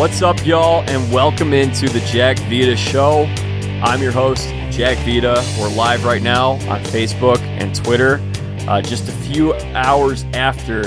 What's up, y'all, and welcome into the Jack Vita Show. I'm your host, Jack Vita. We're live right now on Facebook and Twitter, uh, just a few hours after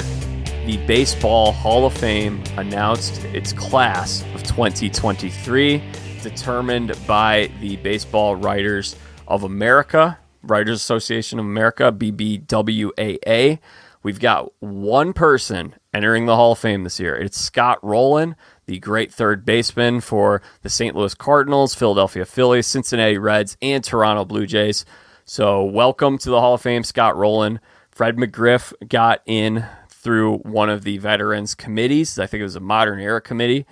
the Baseball Hall of Fame announced its class of 2023, determined by the Baseball Writers of America, Writers Association of America, BBWAA. We've got one person entering the Hall of Fame this year. It's Scott Rolen the great third baseman for the St. Louis Cardinals, Philadelphia Phillies, Cincinnati Reds, and Toronto Blue Jays. So, welcome to the Hall of Fame, Scott Rolen. Fred McGriff got in through one of the veterans committees. I think it was a modern era committee.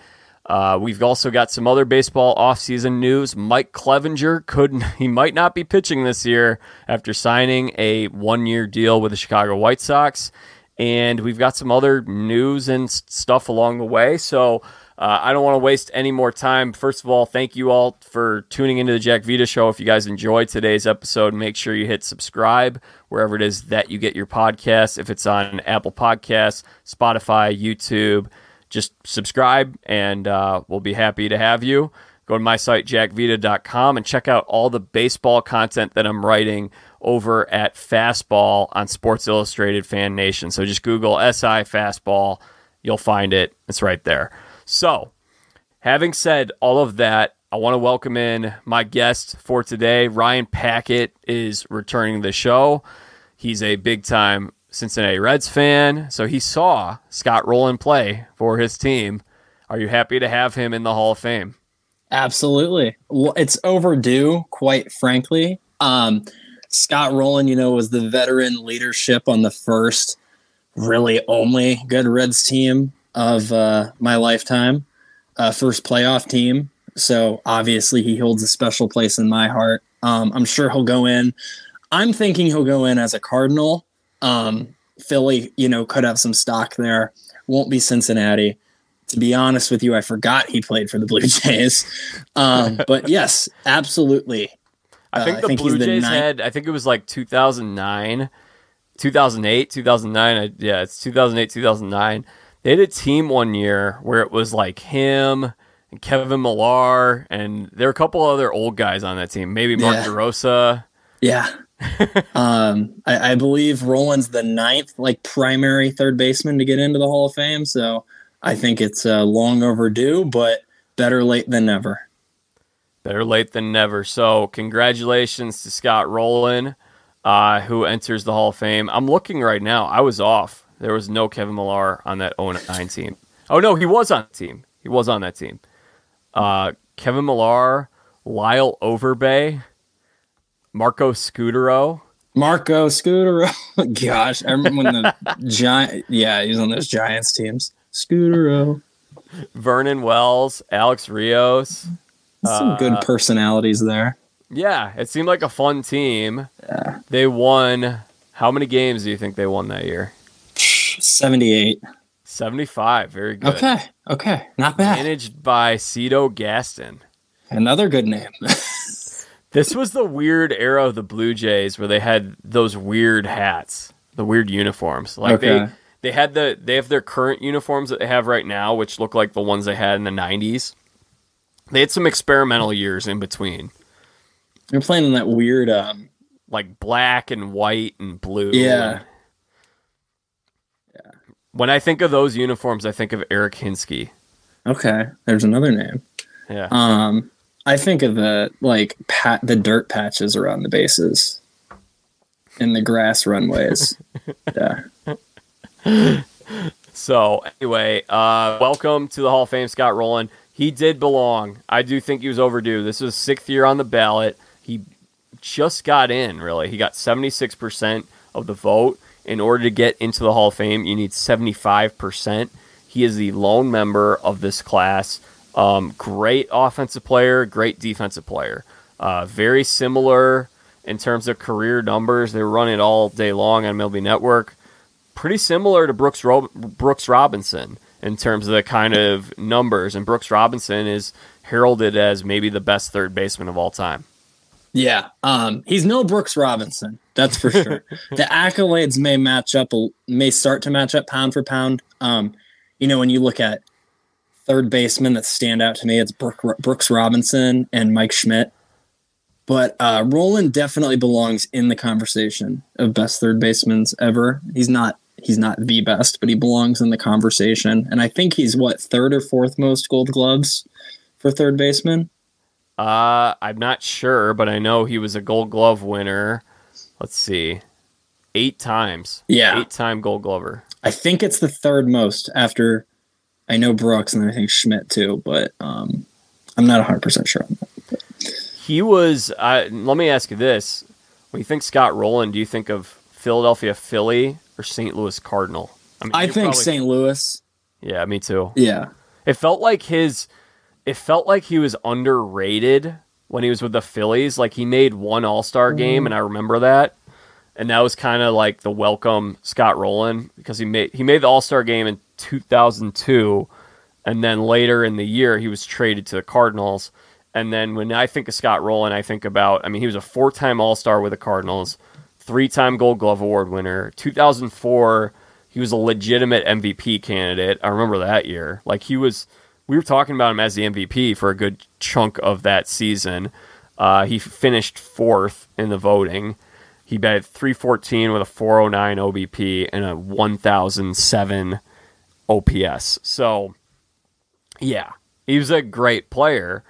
Uh, we've also got some other baseball offseason news. Mike Clevinger could he might not be pitching this year after signing a one-year deal with the Chicago White Sox. And we've got some other news and stuff along the way. So uh, I don't want to waste any more time. First of all, thank you all for tuning into the Jack Vita Show. If you guys enjoyed today's episode, make sure you hit subscribe wherever it is that you get your podcasts. If it's on Apple Podcasts, Spotify, YouTube, just subscribe and uh, we'll be happy to have you. Go to my site, jackvita.com, and check out all the baseball content that I'm writing over at Fastball on Sports Illustrated Fan Nation. So just Google SI Fastball, you'll find it. It's right there. So, having said all of that, I want to welcome in my guest for today. Ryan Packett is returning the show. He's a big time Cincinnati Reds fan, so he saw Scott Rolen play for his team. Are you happy to have him in the Hall of Fame? Absolutely. Well, it's overdue, quite frankly. Um, Scott Rolen, you know, was the veteran leadership on the first, really only good Reds team of uh, my lifetime, uh, first playoff team. So obviously he holds a special place in my heart. Um, I'm sure he'll go in. I'm thinking he'll go in as a Cardinal. Um, Philly, you know, could have some stock there. Won't be Cincinnati. To be honest with you, I forgot he played for the Blue Jays. Um, but yes, absolutely. I think uh, the I think Blue Jays had. I think it was like 2009, 2008, 2009. I, yeah, it's 2008, 2009 they had a team one year where it was like him and Kevin Millar, and there were a couple other old guys on that team. Maybe Mark yeah. DeRosa. Yeah. um, I, I, believe Rolen's the ninth, like primary third baseman to get into the Hall of Fame. So I think it's uh, long overdue, but better late than never. Better late than never. So congratulations to Scott Rolen, uh, who enters the Hall of Fame. I'm looking right now. I was off. There was no Kevin Millar on that 09 team. Oh no, he was on the team. He was on that team. Uh, Kevin Millar, Lyle Overbay, Marco Scudero. Marco Scutaro. Gosh, I remember when the giant. Yeah, he was on those Giants teams. Scudero. Vernon Wells, Alex Rios. Some uh, good personalities there. Yeah, it seemed like a fun team. Yeah. They won. How many games do you think they won that year? 78. 75. Very good. Okay. Okay. Not bad. Managed by Cito Gaston. Another good name. this was the weird era of the Blue Jays where they had those weird hats, the weird uniforms. Like okay. they they had the they have their current uniforms that they have right now, which look like the ones they had in the 90s. They had some experimental years in between. They're playing in that weird um like black and white and blue. Yeah. And, when I think of those uniforms, I think of Eric Hinske. Okay, there's another name. Yeah. Um, I think of the like pat the dirt patches around the bases, and the grass runways. yeah. So anyway, uh, welcome to the Hall of Fame, Scott Rolen. He did belong. I do think he was overdue. This was sixth year on the ballot. He just got in. Really, he got seventy six percent of the vote in order to get into the Hall of Fame, you need 75%. He is the lone member of this class. Um, great offensive player, great defensive player. Uh, very similar in terms of career numbers. They run it all day long on MLB Network. Pretty similar to Brooks Ro- Brooks Robinson in terms of the kind of numbers. And Brooks Robinson is heralded as maybe the best third baseman of all time. Yeah, um, he's no Brooks Robinson, that's for sure. the accolades may match up, may start to match up pound for pound. Um, you know, when you look at third basemen that stand out to me. It's Brooke, Brooks Robinson and Mike Schmidt. But uh, Rolen definitely belongs in the conversation of best third basemen ever. He's not he's not the best, but he belongs in the conversation. And I think he's what third or fourth most Gold Gloves for third baseman. Uh, I'm not sure, but I know he was a Gold Glove winner. Let's see, eight times. Yeah, eight time Gold Glover. I think it's the third most after. I know Brooks and I think Schmidt too, but um, I'm not 100 percent sure on that. He was. Uh, let me ask you this: When you think Scott Rolen, do you think of Philadelphia Philly or St. Louis Cardinal? I, mean, I think probably... St. Louis. Yeah, me too. Yeah, it felt like his. It felt like he was underrated when he was with the Phillies. Like he made one All Star game, mm. and I remember that. And that was kind of like the welcome Scott Rolen because he made he made the All Star game in 2002, and then later in the year he was traded to the Cardinals. And then when I think of Scott Rolen, I think about I mean he was a four time All Star with the Cardinals, three time Gold Glove Award winner. 2004 he was a legitimate MVP candidate. I remember that year. Like he was we were talking about him as the MVP for a good chunk of that season. Uh, he finished fourth in the voting. He batted 314 with a 409 OBP and a 1007 OPS. So, yeah, he was a great player.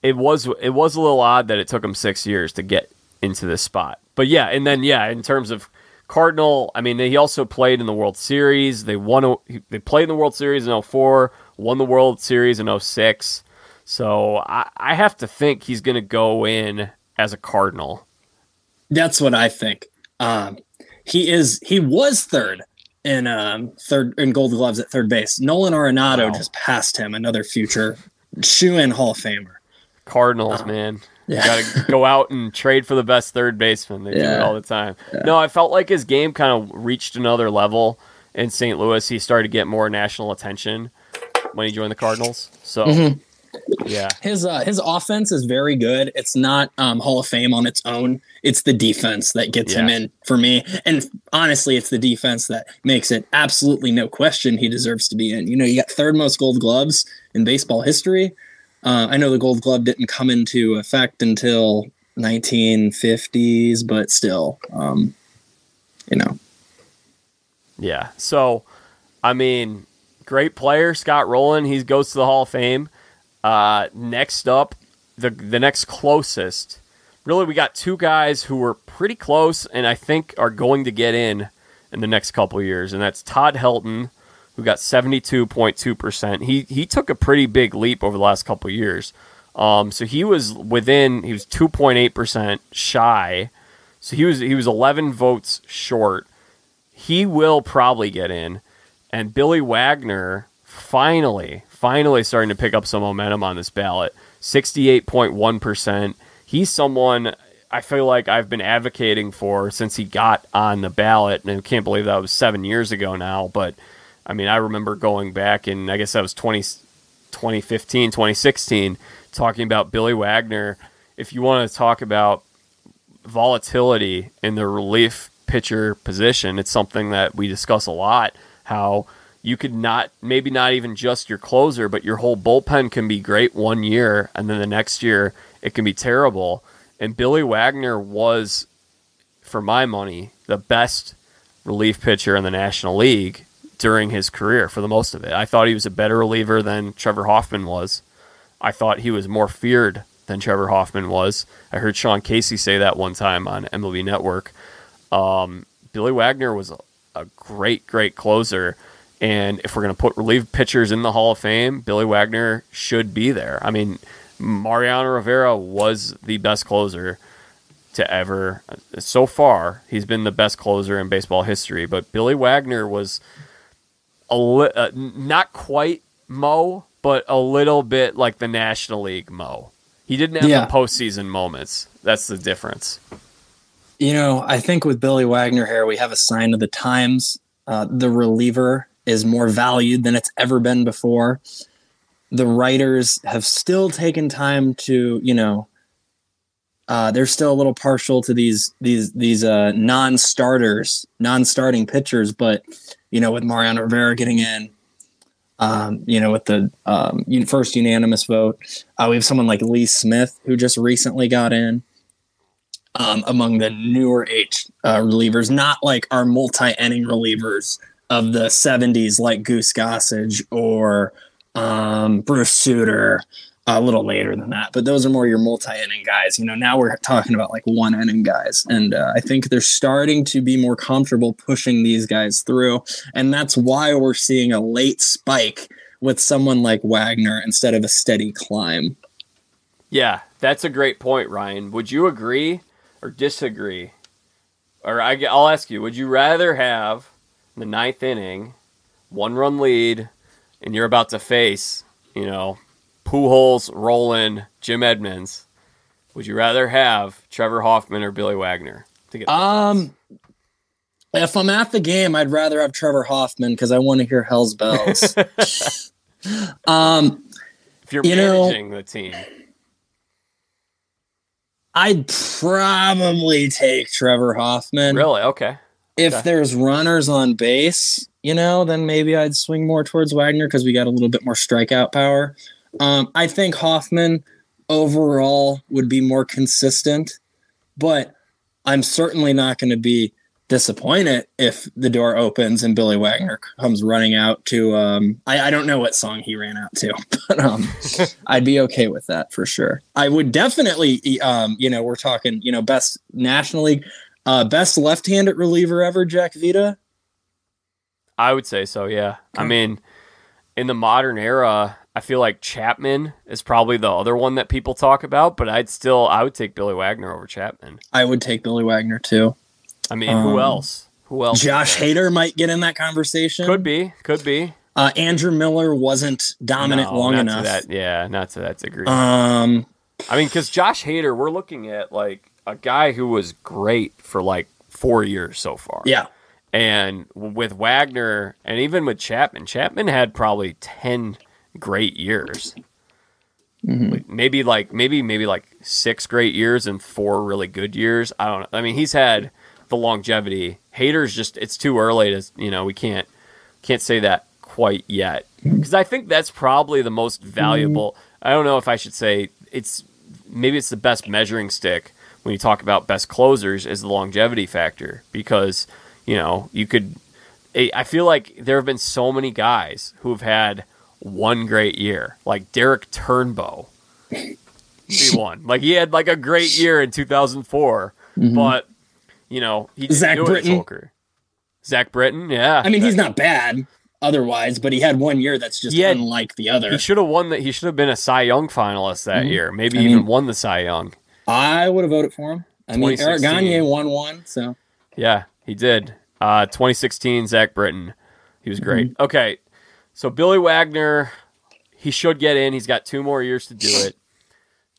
It was it was a little odd that it took him six years to get into this spot. But yeah, and then yeah, in terms of Cardinal, I mean, he also played in the World Series. They won. They played in the World Series in 04, won the World Series in 06. So I, I have to think he's going to go in as a Cardinal. That's what I think. Um, he is. He was third in um, third in Gold Gloves at third base. Nolan Arenado wow. just passed him. Another future shoe in Hall of Famer. Cardinals, um, man. Yeah. got to go out and trade for the best third baseman. They yeah. do it all the time. Yeah. No, I felt like his game kind of reached another level in St. Louis. He started to get more national attention when he joined the Cardinals. So, mm-hmm. yeah, his uh, his offense is very good. It's not um, Hall of Fame on its own. It's the defense that gets yeah. him in for me. And honestly, it's the defense that makes it absolutely no question he deserves to be in. You know, you got third most Gold Gloves in baseball history. Uh, I know the Gold Glove didn't come into effect until 1950s, but still, um, you know. Yeah. So, I mean, great player, Scott Rolen. He goes to the Hall of Fame. Uh, next up, the the next closest. Really, we got two guys who were pretty close, and I think are going to get in in the next couple years, and that's Todd Helton, who got seventy two point two percent. He he took a pretty big leap over the last couple years. Um, so he was within. He was two point eight percent shy. So he was he was eleven votes short. He will probably get in and Billy Wagner finally, finally starting to pick up some momentum on this ballot. 68.1%. He's someone I feel like I've been advocating for since he got on the ballot. And I can't believe that was seven years ago now. But I mean, I remember going back, and I guess that was 20, 2015, 2016, talking about Billy Wagner. If you want to talk about volatility in the relief pitcher position, it's something that we discuss a lot how you could not maybe not even just your closer, but your whole bullpen can be great one year and then the next year it can be terrible. And Billy Wagner was, for my money, the best relief pitcher in the National League during his career for the most of it. I thought he was a better reliever than Trevor Hoffman was. I thought he was more feared than Trevor Hoffman was. I heard Sean Casey say that one time on MLB Network. Um, Billy Wagner was a great, great closer. And if we're going to put relief pitchers in the Hall of Fame, Billy Wagner should be there. I mean, Mariano Rivera was the best closer to ever. So far, he's been the best closer in baseball history. But Billy Wagner was a li- uh, not quite Mo, but a little bit like the National League Mo. He didn't have yeah. the postseason moments. That's the difference. You know, I think with Billy Wagner here, we have a sign of the times. Uh, the reliever is more valued than it's ever been before. The writers have still taken time to, you know, uh, they're still a little partial to these these these uh, non-starters, non-starting pitchers. But you know, with Mariano Rivera getting in, Um, you know, with the um, first unanimous vote, uh, we have someone like Lee Smith who just recently got in. Um, among the newer H uh, relievers, not like our multi-inning relievers of the 70s, like Goose Gossage or um, Bruce Sutter, a little later than that. But those are more your multi-inning guys. You know, now we're talking about like one inning guys, and uh, I think they're starting to be more comfortable pushing these guys through, and that's why we're seeing a late spike with someone like Wagner instead of a steady climb. Yeah, that's a great point, Ryan. Would you agree or disagree? Or I, I'll ask you: Would you rather have the ninth inning, one run lead, and you're about to face, you know, Pujols, Rolen, Jim Edmonds? Would you rather have Trevor Hoffman or Billy Wagner to get? Um, if I'm at the game, I'd rather have Trevor Hoffman because I want to hear Hell's bells. um, if you're you managing know, the team, I'd probably take Trevor Hoffman. Really? Okay. If okay. there's runners on base, you know, then maybe I'd swing more towards Wagner because we got a little bit more strikeout power. Um, I think Hoffman overall would be more consistent, but I'm certainly not going to be disappointed if the door opens and Billy Wagner comes running out to um I, I don't know what song he ran out to, but um I'd be okay with that for sure. I would definitely um, you know, we're talking, you know, best National League, uh best left-handed reliever ever, Jack Vita. I would say so, yeah. Okay. I mean, in the modern era, I feel like Chapman is probably the other one that people talk about, but I'd still I would take Billy Wagner over Chapman. I would take Billy Wagner too. I mean, um, who else? Who else? Josh Hader might get in that conversation. Could be. Could be. Uh, Andrew Miller wasn't dominant no, long enough. That, yeah, not to that degree. Um, I mean, because Josh Hader, we're looking at like a guy who was great for like four years so far. Yeah. And with Wagner and even with Chapman, Chapman had probably 10 great years. Mm-hmm. Maybe like maybe maybe like six great years and four really good years. I don't know. I mean, he's had the longevity. Hader's just it's too early to you know we can't can't say that quite yet because I think that's probably the most valuable. Mm-hmm. I don't know if I should say it's maybe it's the best measuring stick when you talk about best closers is the longevity factor because you know you could. I feel like there have been so many guys who have had one great year, like Derek Turnbow. he won. Like he had like a great year in 2004, mm-hmm. but you know he Zach Britton. Zach Britton, yeah. I mean, he's not bad otherwise, but he had one year that's just had, unlike the other. He should have won that. He should have been a Cy Young finalist that mm-hmm. year. Maybe I even mean, won the Cy Young. I would have voted for him. I mean, Eric Gagne won one, so yeah, he did. Uh, 2016, Zach Britton, he was great. Mm-hmm. Okay, so Billy Wagner, he should get in. He's got two more years to do it.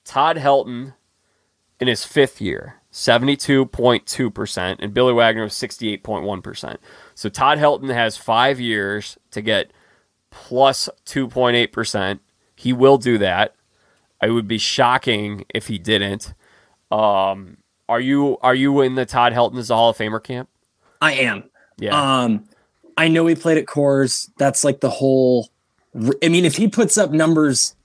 Todd Helton in his fifth year, 72.2%, and Billy Wagner was 68.1%. So Todd Helton has five years to get plus 2.8%. He will do that. I would be shocking if he didn't. Um, are you are you in the Todd Helton as a Hall of Famer camp? I am. Yeah. Um, I know he played at Coors. That's like the whole. I mean, if he puts up numbers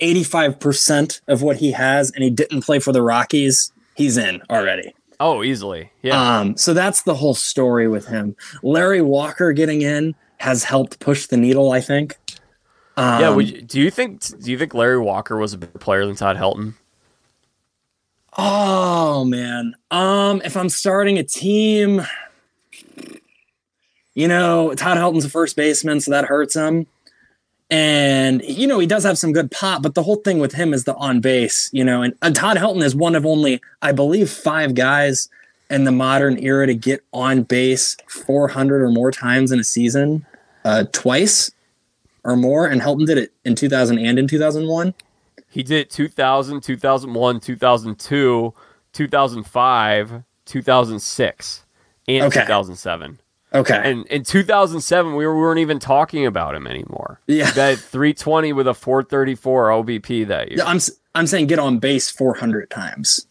85% of what he has and he didn't play for the Rockies, he's in already. Oh, easily. Yeah. Um, so that's the whole story with him. Larry Walker getting in has helped push the needle, I think. Um, yeah. You, do you think do you think Larry Walker was a better player than Todd Helton? Oh man. Um, if I'm starting a team, you know, Todd Helton's a first baseman, so that hurts him. And, you know, he does have some good pop, but the whole thing with him is the on base, you know, and, and Todd Helton is one of only, I believe, five guys in the modern era to get on base 400 or more times in a season, uh, twice or more. And Helton did it in 2000 and in 2001. He did it 2000, 2001, 2002, 2005, 2006, and okay. 2007. Okay. And in 2007, we, were, not even talking about him anymore. Yeah. That 320 with a 434 OBP that year. I'm I'm saying get on base 400 times.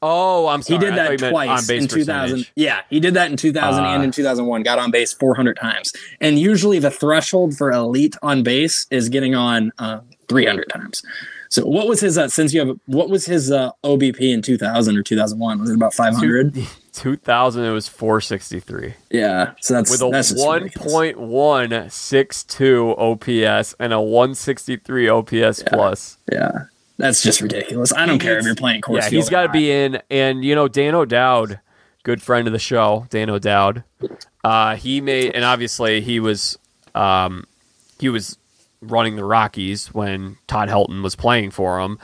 Oh, I'm sorry. He did that twice in 2000. percentage. Yeah, he did that in 2000 and Uh, in 2001. Got on base 400 times, and usually the threshold for elite on base is getting on uh, 300 times. So, what was his? Uh, since you have, what was his uh, OBP in 2000 or 2001? Was it about 500? 2000, it was 463 Yeah, so that's with a that's just ridiculous. 1.162 OPS and a 163 OPS plus. Yeah, that's just ridiculous. I don't care if you're playing Coors. Yeah, he's got to be in. And you know, Dan O'Dowd, good friend of the show, Dan O'Dowd. Uh, he made, and obviously he was, um, he was running the Rockies when Todd Helton was playing for him,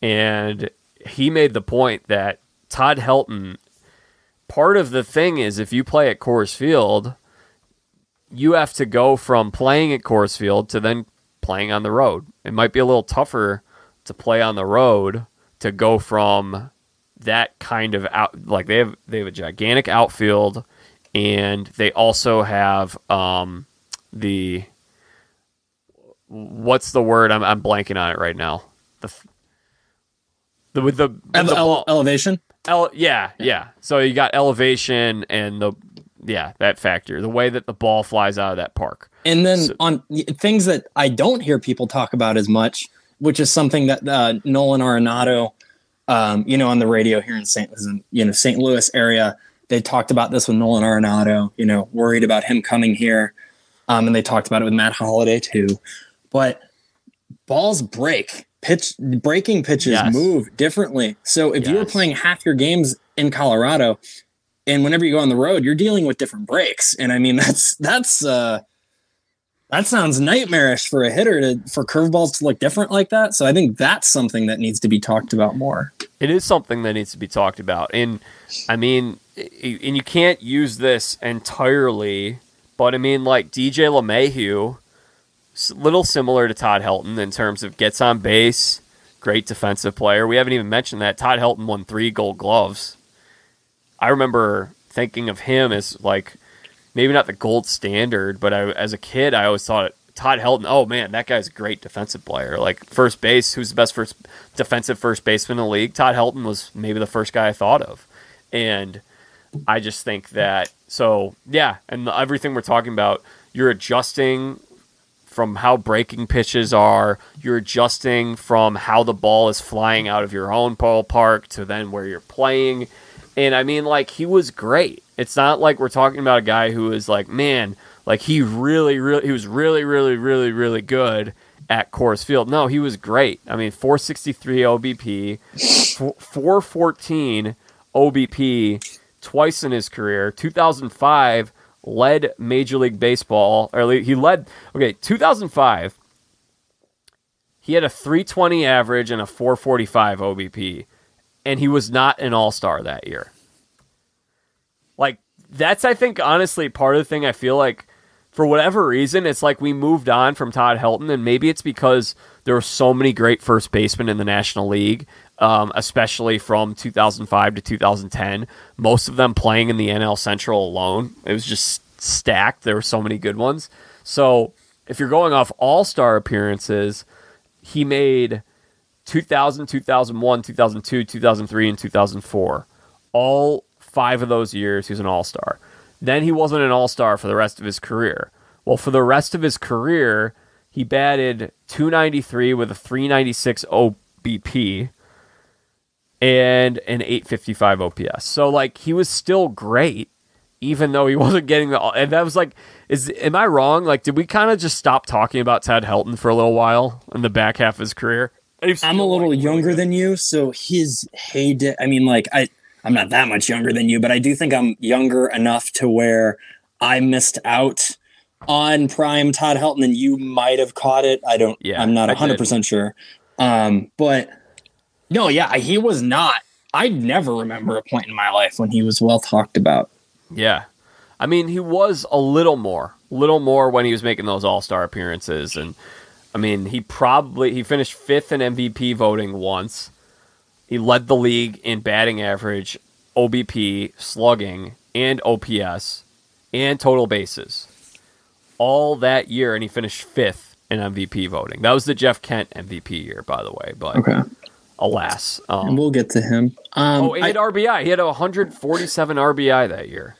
and he made the point that Todd Helton. Part of the thing is if you play at Coors Field, you have to go from playing at Coors Field to then playing on the road. It might be a little tougher to play on the road to go from that kind of out like they have they have a gigantic outfield and they also have um the what's the word I'm I'm blanking on it right now. The the with the, with the ele- elevation. Ele- yeah, yeah. So you got elevation and the yeah, that factor. The way that the ball flies out of that park. And then So- on things that I don't hear people talk about as much, which is something that uh, Nolan Arenado, um, you know, on the radio here in St. you know St. Louis area, they talked about this with Nolan Arenado. You know, worried about him coming here, um, and they talked about it with Matt Holliday too. But balls break, pitch breaking pitches Yes. move differently. So if you were playing half your games in Colorado, and whenever you go on the road, you're dealing with different breaks. And I mean, that's that's uh, that sounds nightmarish for a hitter to for curveballs to look different like that. So I think that's something that needs to be talked about more. It is something that needs to be talked about. And I mean, and you can't use this entirely, but I mean, like DJ LeMahieu, little similar to Todd Helton in terms of gets on base, great defensive player. We haven't even mentioned that Todd Helton won three gold gloves. I remember thinking of him as like maybe not the gold standard, but I, as a kid, I always thought Todd Helton. Oh man, that guy's a great defensive player. Like first base, who's the best first defensive first baseman in the league? Todd Helton was maybe the first guy I thought of, and I just think that. So yeah, and everything we're talking about, you're adjusting from how breaking pitches are. You're adjusting from how the ball is flying out of your own ballpark to then where you're playing. And I mean, like, he was great. It's not like we're talking about a guy who is like, man, like he really, really, he was really, really, really, really good at Coors Field. No, he was great. I mean, 463 OBP, 414 OBP twice in his career. 2005 led Major League Baseball, or he led, okay, 2005, he had a 320 average and a 445 OBP, and he was not an all star that year. Like, that's, I think, honestly, part of the thing I feel like, for whatever reason, it's like we moved on from Todd Helton, and maybe it's because there were so many great first basemen in the National League, um, especially from 2005 to 2010. Most of them playing in the NL Central alone. It was just stacked. There were so many good ones. So if you're going off all star appearances, he made 2000, 2001, 2002, 2003, and 2004. All five of those years, he was an all star. Then he wasn't an all star for the rest of his career. Well, for the rest of his career, he batted 293 with a 396 OBP and an 855 OPS. So, like, he was still great, even though he wasn't getting the. And that was like, is am I wrong? Like, did we kind of just stop talking about Ted Helton for a little while in the back half of his career? I'm a little younger than you, so his heyday. I mean, like I, I'm not that much younger than you, but I do think I'm younger enough to where I missed out on prime Todd Helton, and you might have caught it. I don't. Yeah, I'm not 100% sure. Um, but no, yeah, he was not. I never remember a point in my life when he was well talked about. Yeah. I mean, he was a little more, little more when he was making those All Star appearances, and I mean, he probably he finished fifth in MVP voting once. He led the league in batting average, OBP, slugging, and OPS, and total bases, all that year, and he finished fifth in MVP voting. That was the Jeff Kent MVP year, by the way. But alas. Um, and we'll get to him. Um, oh, he had I, RBI. He had 147 RBI that year.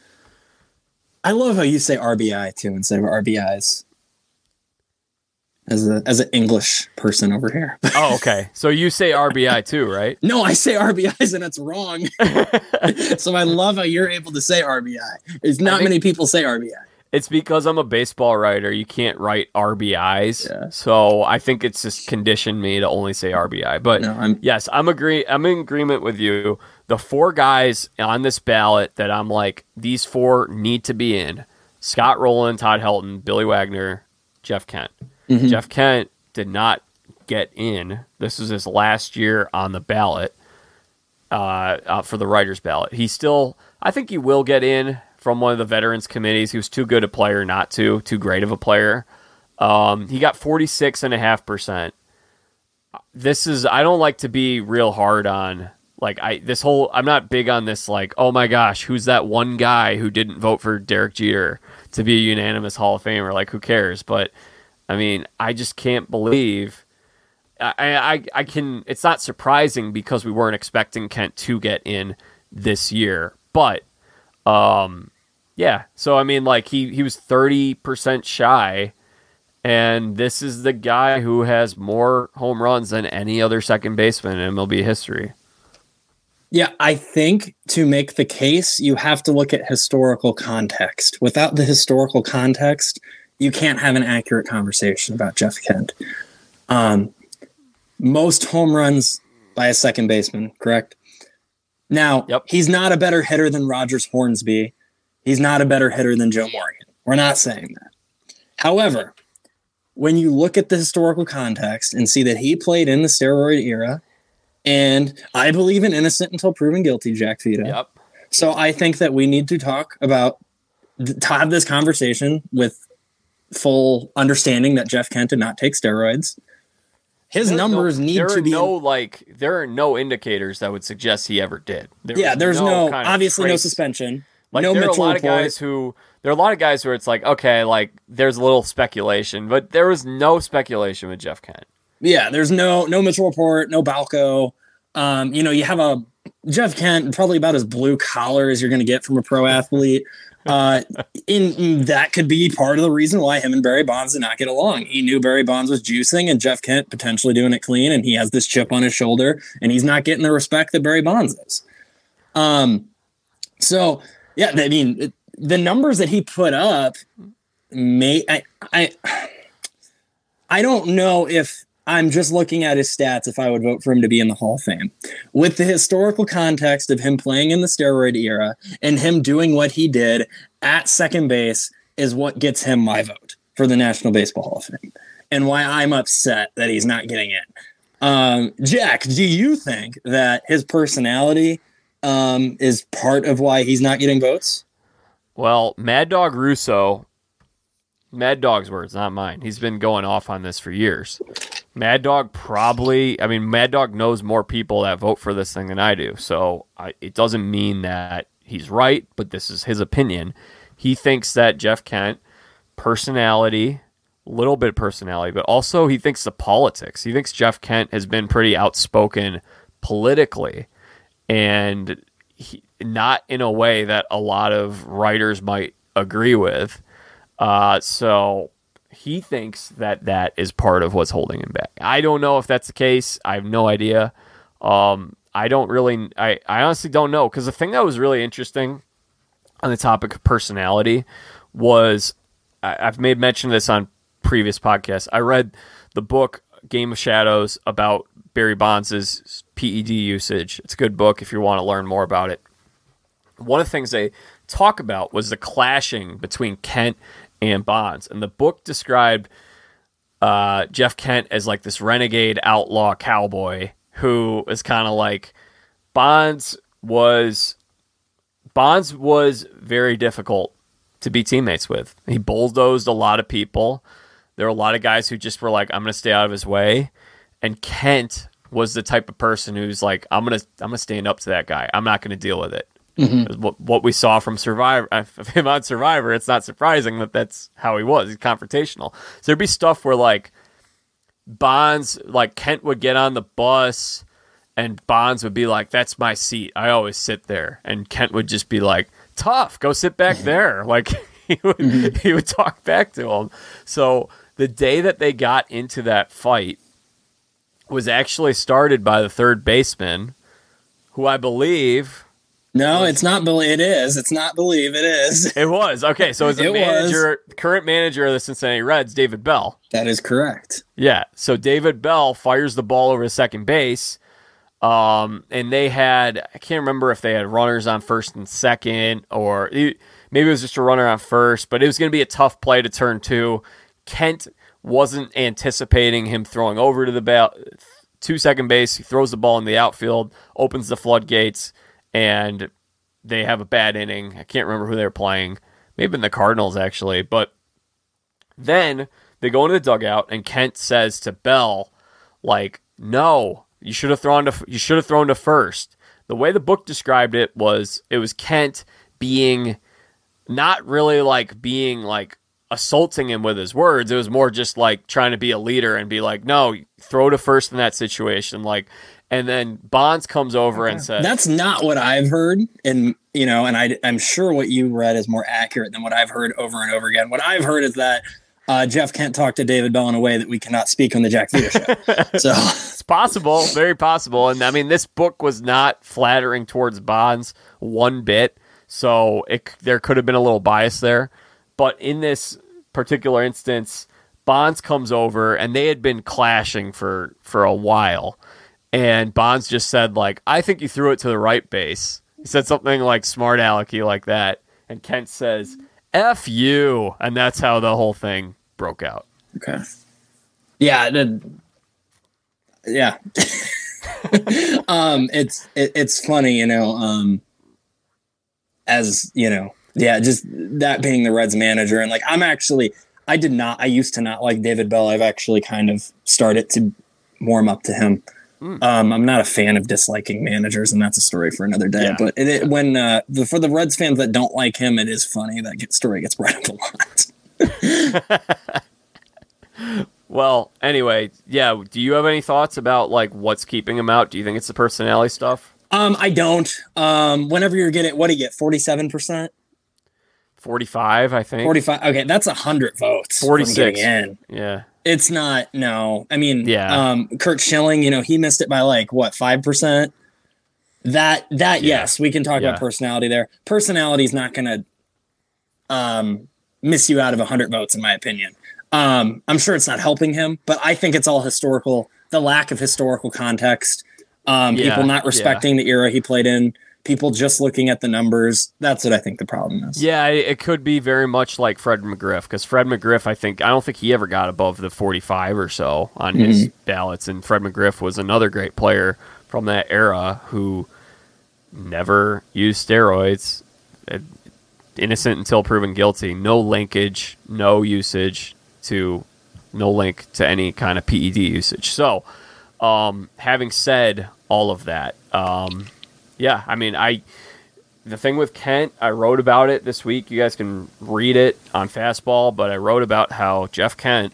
I love how you say RBI too instead of RBIs. As a as an English person over here. Oh, okay. So you say RBI too, right? no, I say RBIs and it's wrong. so I love how you're able to say RBI. There's not many people say RBI. It's because I'm a baseball writer. You can't write RBIs, Yeah. so I think it's just conditioned me to only say RBI. But No, I'm yes, I'm agree. I'm in agreement with you. The four guys on this ballot that I'm like, these four need to be in: Scott Rolen, Todd Helton, Billy Wagner, Jeff Kent. Mhm. Jeff Kent did not get in. This was his last year on the ballot uh, uh, for the writers' ballot. He still, I think, he will get in from one of the veterans committees. He was too good a player not to, too great of a player. Um, he got forty six and a half percent. This is I don't like to be real hard on like I this whole I'm not big on this like oh my gosh who's that one guy who didn't vote for Derek Jeter to be a unanimous Hall of Famer like who cares but I mean I just can't believe I, I I can it's not surprising because we weren't expecting Kent to get in this year but um yeah so I mean like he he was 30% shy and this is the guy who has more home runs than any other second baseman in MLB history. Yeah, I think to make the case, you have to look at historical context. Without the historical context, you can't have an accurate conversation about Jeff Kent. Um, most home runs by a second baseman, correct? Now, Yep. he's not a better hitter than Rogers Hornsby. He's not a better hitter than Joe Morgan. We're not saying that. However, when you look at the historical context and see that he played in the steroid era, and I believe in innocent until proven guilty, Jack Vita. Yep. So I think that we need to talk about to have this conversation with full understanding that Jeff Kent did not take steroids. His There numbers no, need to be no like there are no indicators that would suggest he ever did. There yeah. There's no, of obviously no suspension. Like no there are a lot of report. guys who there are a lot of guys where it's like okay, like there's a little speculation, but there was no speculation with Jeff Kent. Yeah, there's no no Mitchell report, no Balco. Um, you know, you have a Jeff Kent, probably about as blue collar as you're going to get from a pro athlete. Uh, in- that could be part of the reason why him and Barry Bonds did not get along. He knew Barry Bonds was juicing, and Jeff Kent potentially doing it clean, and he has this chip on his shoulder, and he's not getting the respect that Barry Bonds is. Um, so yeah, I mean, it, the numbers that he put up may I I I don't know if I'm just looking at his stats if I would vote for him to be in the Hall of Fame. With the historical context of him playing in the steroid era and him doing what he did at second base is what gets him my vote for the National Baseball Hall of Fame and why I'm upset that he's not getting in. Um, Jack, do you think that his personality um, is part of why he's not getting votes? Well, Mad Dog Russo, Mad Dog's words, not mine. He's been going off on this for years. Mad Dog probably, I mean, Mad Dog knows more people that vote for this thing than I do. So I, it doesn't mean that he's right, but this is his opinion. He thinks that Jeff Kent, personality, a little bit of personality, but also he thinks the politics. He thinks Jeff Kent has been pretty outspoken politically and he, not in a way that a lot of writers might agree with. Uh, so he thinks that that is part of what's holding him back. I don't know if that's the case. I have no idea. Um, I don't really, I, I honestly don't know because the thing that was really interesting on the topic of personality was I, I've made mention of this on previous podcasts. I read the book Game of Shadows about Barry Bonds' PED usage. It's a good book if you want to learn more about it. One of the things they talk about was the clashing between Kent and Bonds, and the book described uh, Jeff Kent as like this renegade outlaw cowboy who is kind of like Bonds was Bonds was very difficult to be teammates with. He bulldozed a lot of people. There were a lot of guys who just were like, I'm gonna stay out of his way. And Kent was the type of person who's like, I'm gonna I'm gonna stand up to that guy. I'm not gonna deal with it. What, what we saw from Survivor, of him on Survivor, it's not surprising that that's how he was. He's confrontational. So there'd be stuff where like Bonds, like Kent would get on the bus and Bonds would be like, "That's my seat. I always sit there," and Kent would just be like, "Tough, go sit back there." Like he would Mm-hmm. he would talk back to him. So the day that they got into that fight was actually started by the third baseman, who I believe No, it's not believe. It is. It's not believe. It is. it was. Okay, so it's the It was. current manager of the Cincinnati Reds, David Bell. That is correct. Yeah. So David Bell fires the ball over to second base. Um, and they had, I can't remember if they had runners on first and second, or maybe it was just a runner on first, but it was going to be a tough play to turn two. Kent wasn't anticipating him throwing over to the ball, to second base. He throws the ball in the outfield, opens the floodgates, and they have a bad inning. I can't remember who they're playing. Maybe the Cardinals, actually. But then they go into the dugout, and Kent says to Bell, like, no, you should have thrown to you should have thrown to first. The way the book described it was it was Kent being not really like being like assaulting him with his words. It was more just like trying to be a leader and be like, no, throw to first in that situation. Like, and then Bonds comes over and says, That's not what I've heard, and you know, and I, I'm sure what you read is more accurate than what I've heard over and over again. What I've heard is that uh, Jeff Kent talked to David Bell in a way that we cannot speak on the Jack Vita show. so It's possible, very possible. And I mean, this book was not flattering towards Bonds one bit, so it there could have been a little bias there. But in this particular instance, Bonds comes over, and they had been clashing for for a while. And Bonds just said, like, I think you threw it to the right base. He said something like smart alecky like that. And Kent says, F you. And that's how the whole thing broke out. okay, yeah, the, yeah. um, it's it, it's funny, you know. Um, as you know, yeah, just that being the Reds manager, and like I'm actually, I did not, I used to not like David Bell. I've actually kind of started to warm up to him. Um, I'm not a fan of disliking managers, and that's a story for another day. Yeah. But it, it, when uh, the, for the Reds fans that don't like him, it is funny that get, story gets brought up a lot. Well, anyway, yeah. Do you have any thoughts about like what's keeping him out? Do you think it's the personality stuff? Um, I don't. Um, whenever you're getting, what do you get? Forty-seven percent, Forty-five, I think. forty-five. Okay, that's a hundred votes. 46. in. Yeah. It's not. No, I mean, Yeah. Um, Curt Schilling, you know, he missed it by like what five percent. That that Yeah. yes, we can talk Yeah. about personality there. Personality is not going to um miss you out of a hundred votes, in my opinion. Um, I'm sure it's not helping him, but I think it's all historical. The lack of historical context, um, Yeah, people not respecting the era he played in, people just looking at the numbers. That's what I think the problem is. Yeah, it could be very much like Fred McGriff because Fred McGriff, I think, I don't think he ever got above the 45 or so on his ballots. And Fred McGriff was another great player from that era who never used steroids. Uh, Innocent until proven guilty. No linkage, no usage to, no link to any kind of PED usage. So, um, having said all of that, um, yeah, I mean, I the thing with Kent, I wrote about it this week. You guys can read it on Fastball, but I wrote about how Jeff Kent,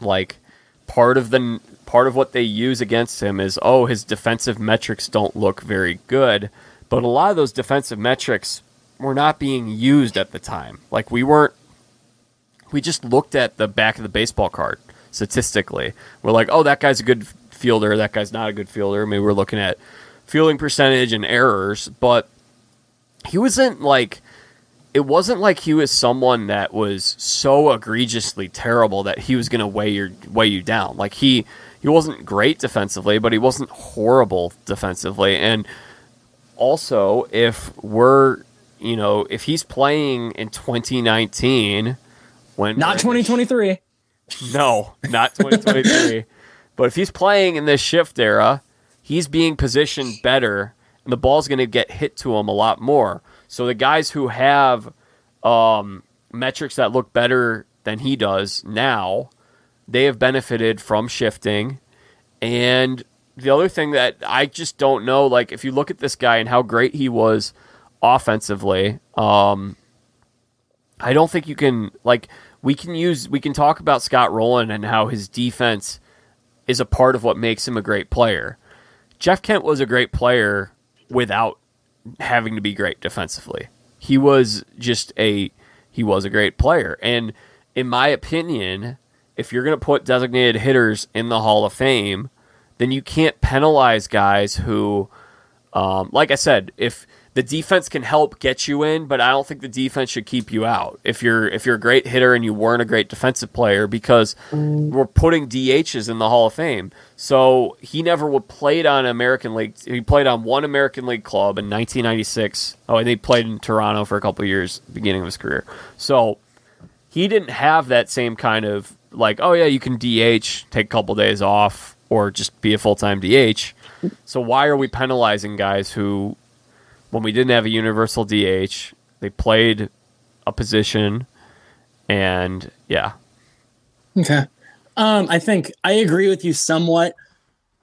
like, part of the part of what they use against him is oh his defensive metrics don't look very good, but a lot of those defensive metrics were not being used at the time. Like we weren't. We just looked at the back of the baseball card statistically. We're like, oh, that guy's a good fielder. That guy's not a good fielder. Maybe we're looking at fielding percentage and errors, but he wasn't like it wasn't like he was someone that was so egregiously terrible that he was going to weigh your weigh you down. Like he he wasn't great defensively, but he wasn't horrible defensively. And also, if we're you know if he's playing in 2019 when Not 2023. no, not 2023. but if he's playing in this shift era, he's being positioned better, and the ball's going to get hit to him a lot more. So the guys who have um, metrics that look better than he does now, they have benefited from shifting. And the other thing that I just don't know, like if you look at this guy and how great he was offensively, um, I don't think you can like we can use we can talk about Scott Rolen and how his defense is a part of what makes him a great player. Jeff Kent was a great player without having to be great defensively. He was just a he was a great player. And in my opinion, if you're going to put designated hitters in the Hall of Fame, then you can't penalize guys who um, like I said, if the defense can help get you in, but I don't think the defense should keep you out. If you're if you're a great hitter and you weren't a great defensive player, because we're putting DHs in the Hall of Fame. So he never would played on American League. He played on one American League club in 1996. Oh, and he played in Toronto for a couple years, beginning of his career. So he didn't have that same kind of like, oh yeah, you can DH, take a couple days off, or just be a full time DH. So why are we penalizing guys who when we didn't have a universal DH, they played a position, and yeah. Okay. Um, I think I agree with you somewhat.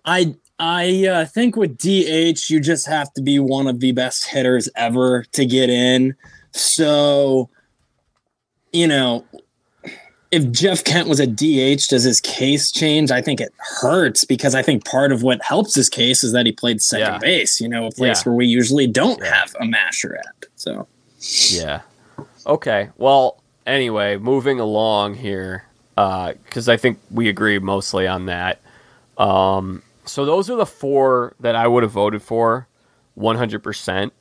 I I uh, think with DH, you just have to be one of the best hitters ever to get in. So, you know, if Jeff Kent was a DH, does his case change? I think it hurts because I think part of what helps his case is that he played second Yeah. base, you know, a place Yeah. where we usually don't have a masher at. So, Yeah. Okay. Well, anyway, moving along here, because I think we agree mostly on that. Um, so those are the four that I would have voted for, one hundred percent.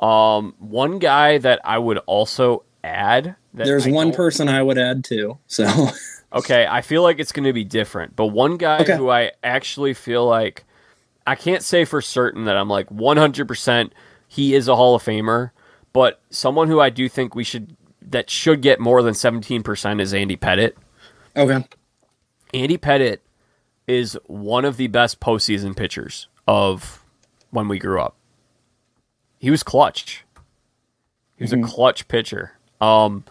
Um, one guy that I would also add. There's I one person I would add to. So, Okay, I feel like it's going to be different, but one guy Okay. who I actually feel like I can't say for certain that I'm like 100% he is a Hall of Famer, but someone who I do think we should that should get more than 17% is Andy Pettitte. okay. Andy Pettitte is one of the best postseason pitchers of when we grew up. He was clutch. He was a clutch pitcher. Um,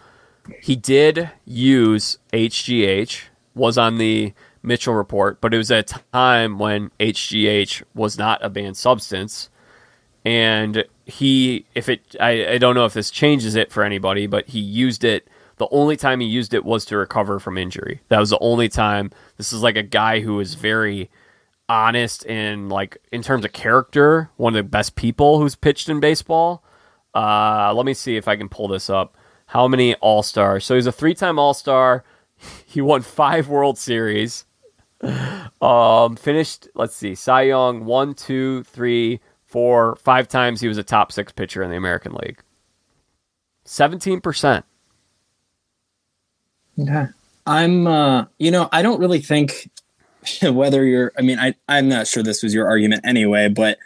he did use HGH, was on the Mitchell report, but it was at a time when HGH was not a banned substance. And he, if it, I, I don't know if this changes it for anybody, but he used it. The only time he used it was to recover from injury. That was the only time. This is like a guy who is very honest and like in terms of character, one of the best people who's pitched in baseball. Uh, let me see if I can pull this up. How many All Stars? So he's a three-time All Star. He won five World Series. Um, finished. Let's see, Cy Young one, two, three, four, five times. He was a top six pitcher in the American League. Seventeen percent. Okay. I'm uh you know, I don't really think whether you're I mean, I I'm not sure this was your argument anyway, but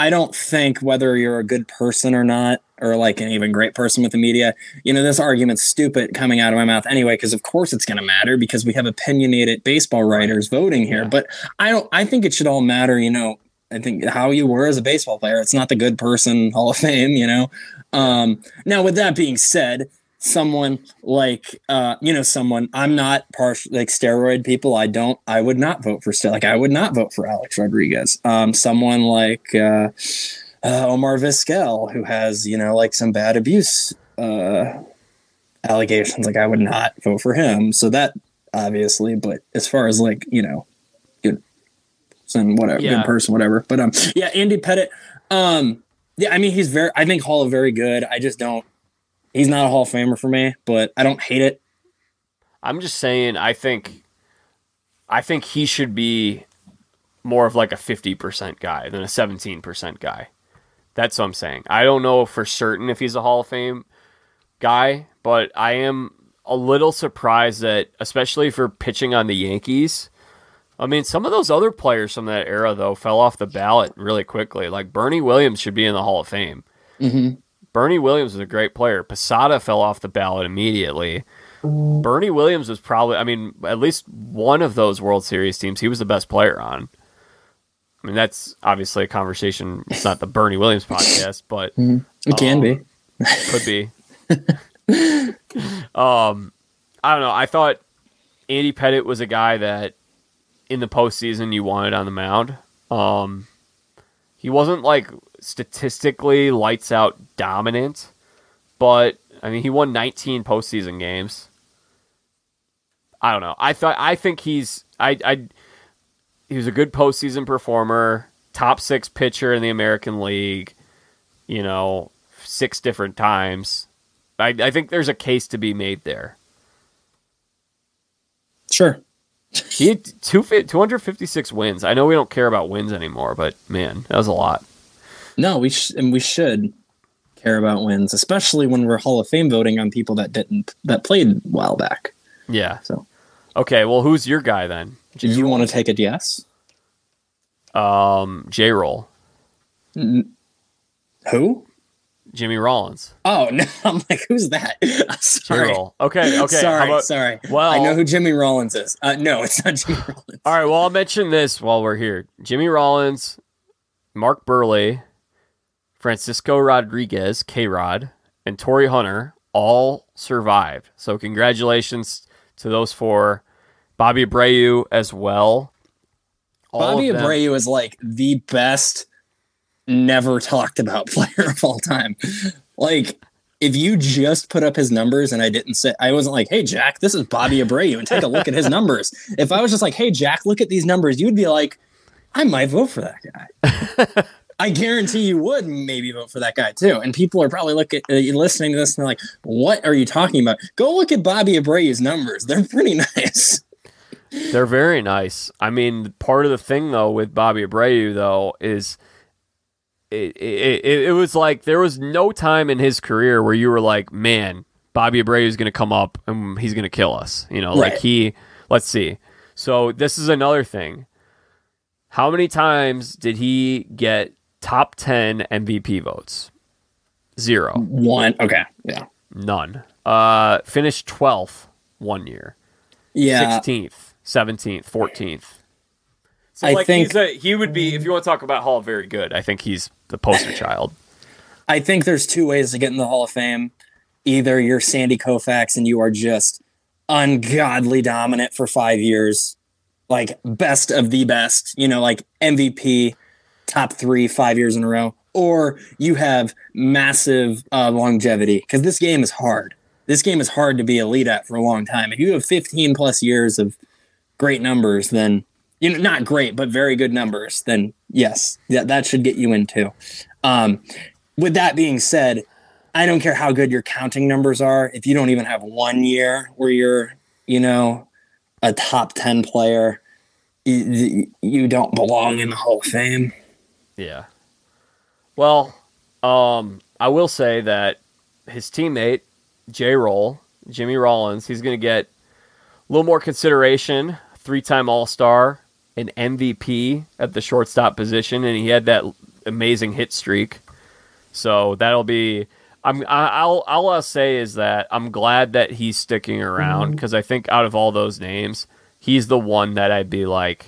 I don't think whether you're a good person or not or like an even great person with the media, you know, this argument's stupid coming out of my mouth anyway because of course it's going to matter because we have opinionated baseball writers voting here, Yeah. but I don't I think it should all matter, you know, I think how you were as a baseball player. It's not the good person Hall of Fame, you know. Um, now, with that being said, someone like uh, you know, someone I'm not partial like steroid people. I don't. I would not vote for still. Like I would not vote for Alex Rodriguez. Um, someone like uh, uh, Omar Vizquel, who has you know like some bad abuse uh, allegations. Like I would not vote for him. So that obviously, but as far as like you know, good and whatever, Yeah. good person, whatever. But um, yeah, Andy Pettitte. Um, yeah, I mean he's very. I think Hall of very good. I just don't. He's not a Hall of Famer for me, but I don't hate it. I'm just saying. I think. I think he should be more of like a fifty percent guy than a seventeen percent guy. That's what I'm saying. I don't know for certain if he's a Hall of Fame guy, but I am a little surprised that, especially for pitching on the Yankees. I mean, some of those other players from that era though fell off the ballot really quickly. Like Bernie Williams should be in the Hall of Fame. Mm-hmm. Bernie Williams was a great player. Posada fell off the ballot immediately. Bernie Williams was probably, I mean, at least one of those World Series teams, he was the best player on. I mean, that's obviously a conversation. It's not the Bernie Williams podcast, but It can Um, be. could be. um, I don't know. I thought Andy Pettitte was a guy that in the postseason you wanted on the mound. Um, he wasn't like statistically lights out dominant, but I mean he won 19 postseason games. I don't know. I thought I think he's I I he was a good postseason performer. top six pitcher in the American League, you know, six different times. I, I think there's a case to be made there. Sure. He had two, 256 wins. I know we don't care about wins anymore, but man, that was a lot. No, we sh- and we should care about wins, especially when we're Hall of Fame voting on people that didn't that played a while back. Yeah. So, Okay, well, who's your guy then? do you want to take a guess? Um, J Roll, Who? Jimmy Rollins. Oh no! I'm like, who's that? sorry. J-roll. Okay, okay. sorry, about- sorry. Well- I know who Jimmy Rollins is. Uh, no, it's not Jimmy Rollins. All right, well, I'll mention this while we're here. Jimmy Rollins, Mark Buehrle, Francisco Rodriguez, K Rod, and Torii Hunter all survived. So, congratulations to those four. Bobby Abreu as well. All Bobby Abreu is like the best never talked about player of all time. Like, if you just put up his numbers and I didn't say, I wasn't like, hey, Jack, this is Bobby Abreu and take a look at his numbers. If I was just like, hey, Jack, look at these numbers, you'd be like, I might vote for that guy. I guarantee you would maybe vote for that guy too. And people are probably looking, uh, listening to this and they're like, what are you talking about? Go look at Bobby Abreu's numbers. They're pretty nice. They're very nice. I mean, part of the thing though with Bobby Abreu though is it, it, it, it was like there was no time in his career where you were like, man, Bobby Abreu is going to come up and he's going to kill us. You know, like he. Let's see. So this is another thing. How many times did he get top ten MVP votes? Zero. One. Okay. Yeah. None. Uh, finished twelfth one year. Yeah. 16th, 17th, 14th. So I like think- he's a, he would be if you want to talk about Hall very good. I think he's the poster child. I think there's two ways to get in the Hall of Fame. Either you're Sandy Koufax and you are just ungodly dominant for five years, like best of the best, you know, like MVP, top three, five years in a row, or you have massive uh, longevity because this game is hard. This game is hard to be elite at for a long time. If you have 15 plus years of great numbers, then you know not great, but very good numbers, then yes, that that should get you in too. Um, with that being said, I don't care how good your counting numbers are. If you don't even have one year where you're, you know, a top 10 player, you, you don't belong in the Hall of Fame. Yeah. Well, um, I will say that his teammate J. Roll, Jimmy Rollins, he's going to get a little more consideration. Three-time All-Star, an MVP at the shortstop position, and he had that amazing hit streak. So that'll be. I'm. I'll. All I'll say is that I'm glad that he's sticking around because I think out of all those names, he's the one that I'd be like.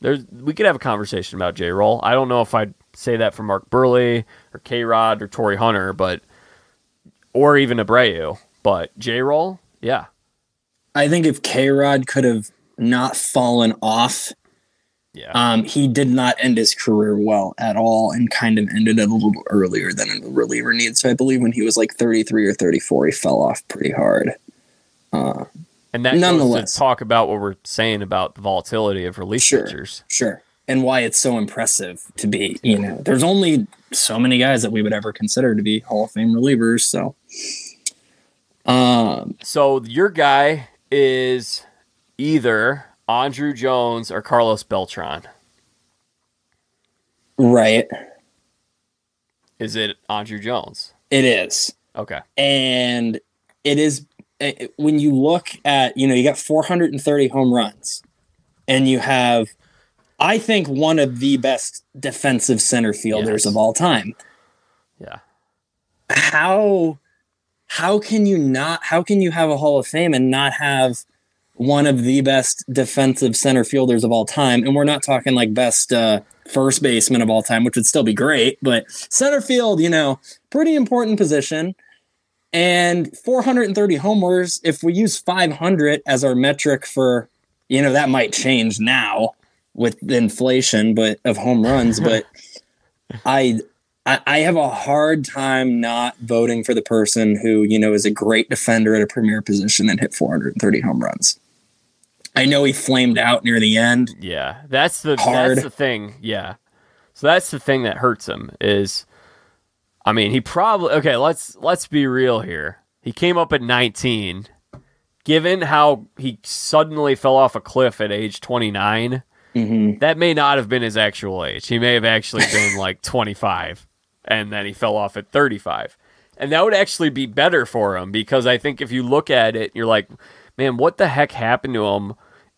There's. We could have a conversation about J. Roll. I don't know if I'd say that for Mark Buehrle or K. Rod or Torii Hunter, but or even Abreu. But J. Roll, yeah, I think if K Rod could have not fallen off, yeah. um, he did not end his career well at all and kind of ended it a little earlier than a reliever needs. So I believe when he was like 33 or 34, he fell off pretty hard. Uh, and that nonetheless. talk about what we're saying about the volatility of relief Sure. pitchers. Sure. And why it's so impressive to be, you know, there's only so many guys that we would ever consider to be Hall of Fame relievers. So, um, So your guy is either Andruw Jones or Carlos Beltran. right. Is it Andruw Jones? It is. Okay. And it is when you look at, you know, you got 430 home runs and you have, I think, one of the best defensive center fielders Yes. of all time. Yeah. how how can you not how can you have a hall of fame and not have one of the best defensive center fielders of all time and we're not talking like best uh first baseman of all time which would still be great but center field you know pretty important position and 430 homers if we use 500 as our metric for you know that might change now with inflation but of home runs but i I, I have a hard time not voting for the person who, you know, is a great defender at a premier position and hit 430 home runs. I know he flamed out near the end. Yeah. That's the Hard. that's the thing. Yeah. So that's the thing that hurts him is I mean, he probably okay, let's let's be real here. He came up at 19. Given how he suddenly fell off a cliff at age 29, Mm-hmm. that may not have been his actual age. He may have actually been like 25 and then he fell off at 35. And that would actually be better for him because I think if you look at it, you're like, man, what the heck happened to him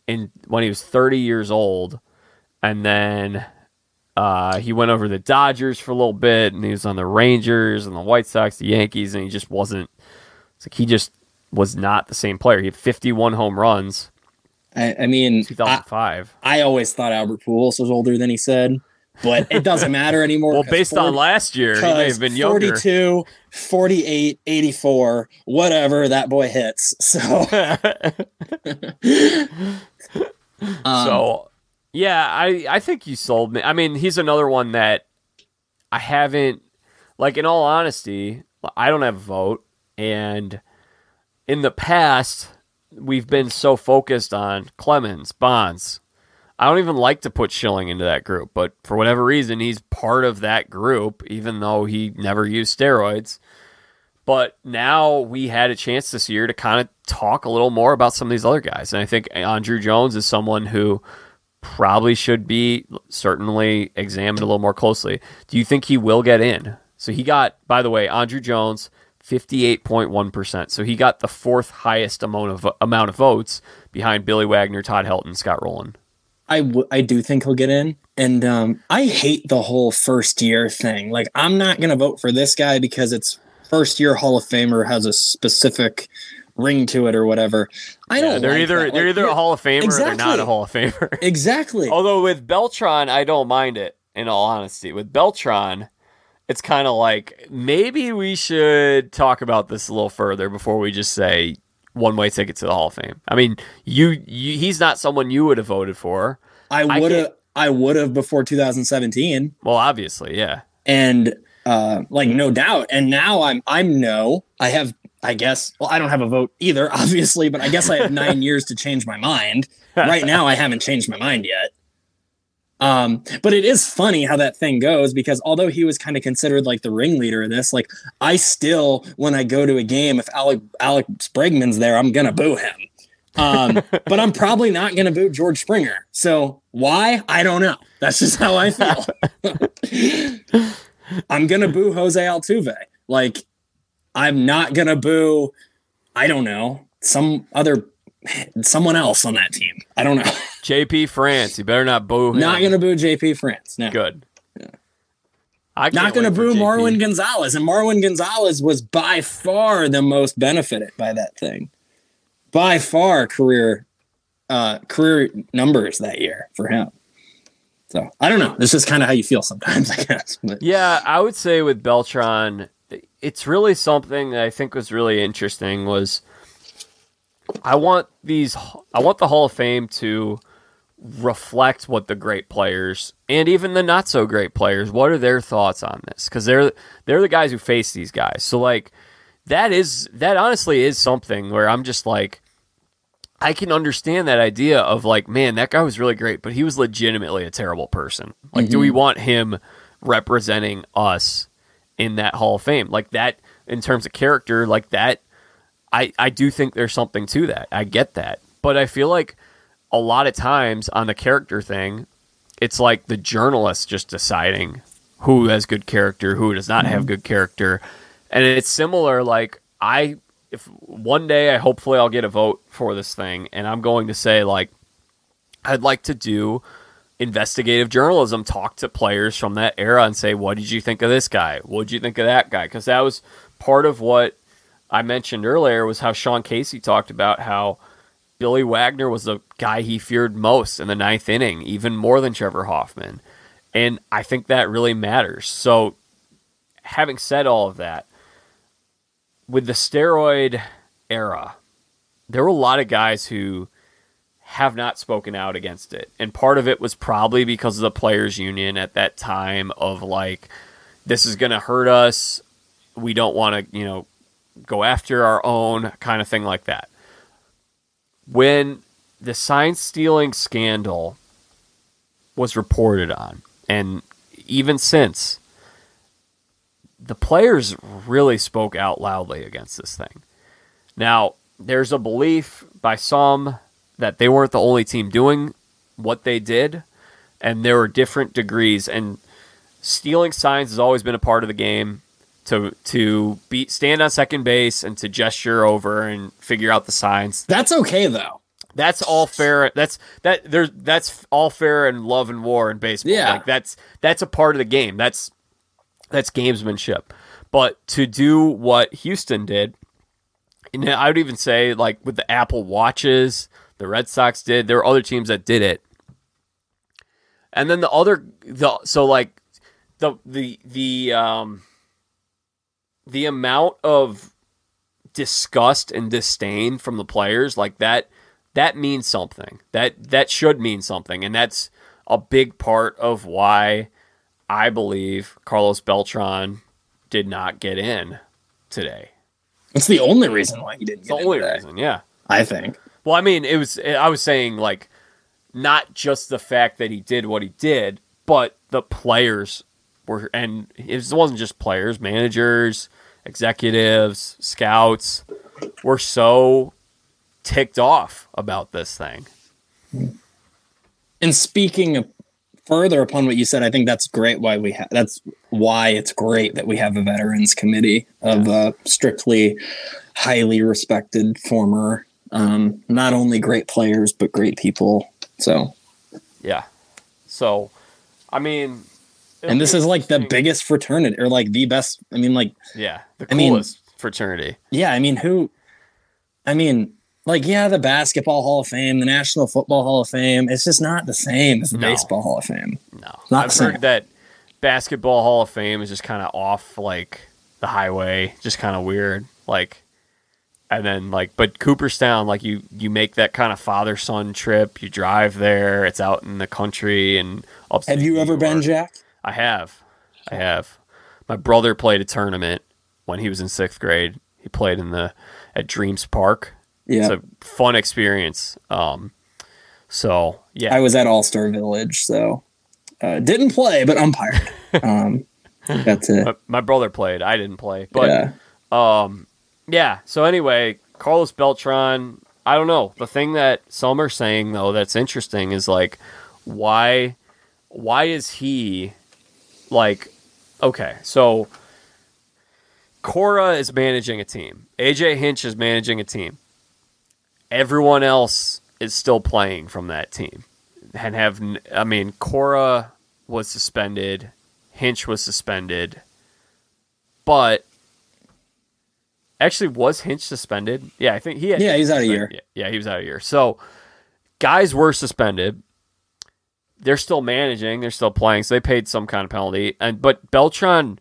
in when he was 30 years old? And then uh, he went over the Dodgers for a little bit and he was on the Rangers and the White Sox, the Yankees, and he just wasn't it's like he just was not the same player. He had 51 home runs, I, I mean, 2005. I always thought Albert Pujols was older than he said, but it doesn't matter anymore. well, based on last year, he may have been younger. 42, 48, 84, whatever that boy hits. So, um, so yeah, I I think you sold me. I mean, he's another one that I haven't like in all honesty, I don't have a vote and in the past we've been so focused on Clemens, Bonds. I don't even like to put Schilling into that group, but for whatever reason he's part of that group even though he never used steroids. But now we had a chance this year to kind of talk a little more about some of these other guys. And I think Andruw Jones is someone who probably should be certainly examined a little more closely. Do you think he will get in? So he got, by the way, Andruw Jones, 58.1%. So he got the fourth highest amount of amount of votes behind Billy Wagner, Todd Helton, Scott Rolen. I, w- I do think he'll get in. And um, I hate the whole first year thing. Like, I'm not going to vote for this guy because it's first year Hall of Famer has a specific ring to it or whatever. I don't. Yeah, they're like either that. they're Like, either a Hall of Famer or they're not a Hall of Famer. Exactly. Although with Beltran, I don't mind it. In all honesty, with Beltran, it's kind of like maybe we should talk about this a little further before we just say one way ticket to the Hall of Fame. I mean, you, you he's not someone you would have voted for. I I would have. can't- I would have before 2017, Well, obviously, yeah. and uh, like no doubt. And now I'm I'm no. I have. I guess. Well, I don't have a vote either, obviously, but I guess I have nine years to change my mind. Right now, I haven't changed my mind yet. Um, but it is funny how that thing goes because although he was kind of considered like the ringleader of this, like I still, when I go to a game, if Alec Alex Bregman's there, I'm gonna boo him. Um, but I'm probably not gonna boo George Springer. So why? I don't know. That's just how I feel. I'm gonna boo Jose Altuve. Like I'm not gonna boo. I don't know some other someone else on that team. I don't know. JP France, you better not boo him. Not gonna boo JP France. No. good. I Not gonna boo JP. Marwin Gonzalez. And Marwin Gonzalez was by far the most benefited by that thing. By far career uh career numbers that year for him. So I don't know. This is kind of how you feel sometimes, I guess. But Yeah, I would say with Beltran, it's really something that I think was really interesting was I want these I want the Hall of Fame to reflect what the great players and even the not so great players what are their thoughts on this cuz they're they're the guys who face these guys. So like that is that honestly is something where I'm just like I can understand that idea of like, man, that guy was really great, but he was legitimately a terrible person. Like, do we mm-hmm. want him representing us in that Hall of Fame? Like that in terms of character, like that I I do think there's something to that. I get that. But I feel like a lot of times on the character thing, it's like the journalist just deciding who has good character, who does not have mm-hmm. good character. And it's similar like I if one day I hopefully I'll get a vote for this thing and I'm going to say like I'd like to do investigative journalism, talk to players from that era and say, what did you think of this guy? What did you think of that guy? Because that was part of what I mentioned earlier was how Sean Casey talked about how Billy Wagner was the guy he feared most in the ninth inning, even more than Trevor Hoffman. And I think that really matters. So, having said all of that, with the steroid era, there were a lot of guys who have not spoken out against it. And part of it was probably because of the players union at that time of like this is going to hurt us. We don't want to, you know, go after our own kind of thing like that. When the sign stealing scandal was reported on and even since the players really spoke out loudly against this thing. Now, there's a belief by some that they weren't the only team doing what they did, and there were different degrees. And stealing signs has always been a part of the game. To to be stand on second base and to gesture over and figure out the signs. That's okay though. That's all fair. That's that there's that's all fair and love and war in baseball. Yeah. Like that's that's a part of the game. That's that's gamesmanship. But to do what Houston did, and I would even say like with the Apple Watches, the Red Sox did. There were other teams that did it. And then the other the so like the the the um the amount of disgust and disdain from the players like that that means something. That that should mean something and that's a big part of why I believe Carlos Beltran did not get in today. It's the only reason why he didn't It's the in only today, reason, yeah. I think. Well, I mean, it was. I was saying like, not just the fact that he did what he did, but the players were, and it wasn't just players, managers, executives, scouts, were so ticked off about this thing. And speaking of further upon what you said, I think that's great. Why we have that's why it's great that we have a veterans committee of uh, strictly highly respected former, um, not only great players but great people. So, Yeah. So, I mean, and this is like the biggest fraternity or like the best. I mean, like yeah, the I mean- coolest fraternity. yeah. I mean, who? I mean. Like yeah, the basketball Hall of Fame, the National Football Hall of Fame. It's just not the same as the No. baseball Hall of Fame. No, Not I've heard that basketball Hall of Fame is just kind of off like the highway, just kind of weird. Like, and then like, but Cooperstown, like you you make that kind of father son trip. You drive there. It's out in the country and Have you ever been, Jack? I have, I have. My brother played a tournament when he was in sixth grade. He played in the at Dreams Park. Yeah, It's a fun experience. Um, so yeah, I was at All Star Village, so uh, didn't play, but umpired. um, got to my, my brother played. I didn't play, but. yeah. Um, yeah. So anyway, Carlos Beltran. I don't know. The thing that some are saying though that's interesting is like, why, why is he, like, okay, so Cora is managing a team. AJ Hinch is managing a team. Everyone else is still playing from that team, and have I mean Cora was suspended, Hinch was suspended, but Actually, was Hinch suspended? Yeah, I think he. Had Yeah, he's out a year. Yeah, yeah, he was out a year. So, guys were suspended. They're still managing. They're still playing. So they paid some kind of penalty. And but Beltran,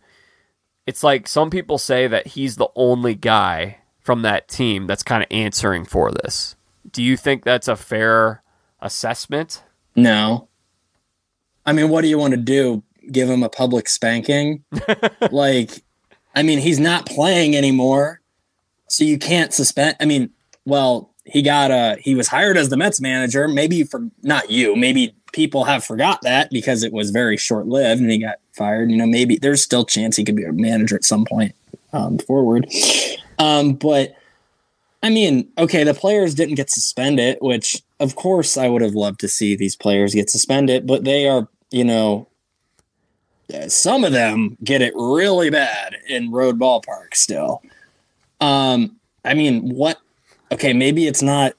it's like some people say that he's the only guy from that team that's kind of answering for this. Do you think that's a fair assessment? No. I mean, what do you want to do? Give him a public spanking? like, I mean, he's not playing anymore, so you can't suspend. I mean, well, he got uh he was hired as the Mets manager. Maybe for not you, maybe people have forgot that because it was very short lived and he got fired. You know, maybe there's still chance he could be a manager at some point um, forward. Um, but I mean, okay, the players didn't get suspended, which of course I would have loved to see these players get suspended, but they are, you know, some of them get it really bad in road ballparks still. Um, I mean, what? Okay, maybe it's not.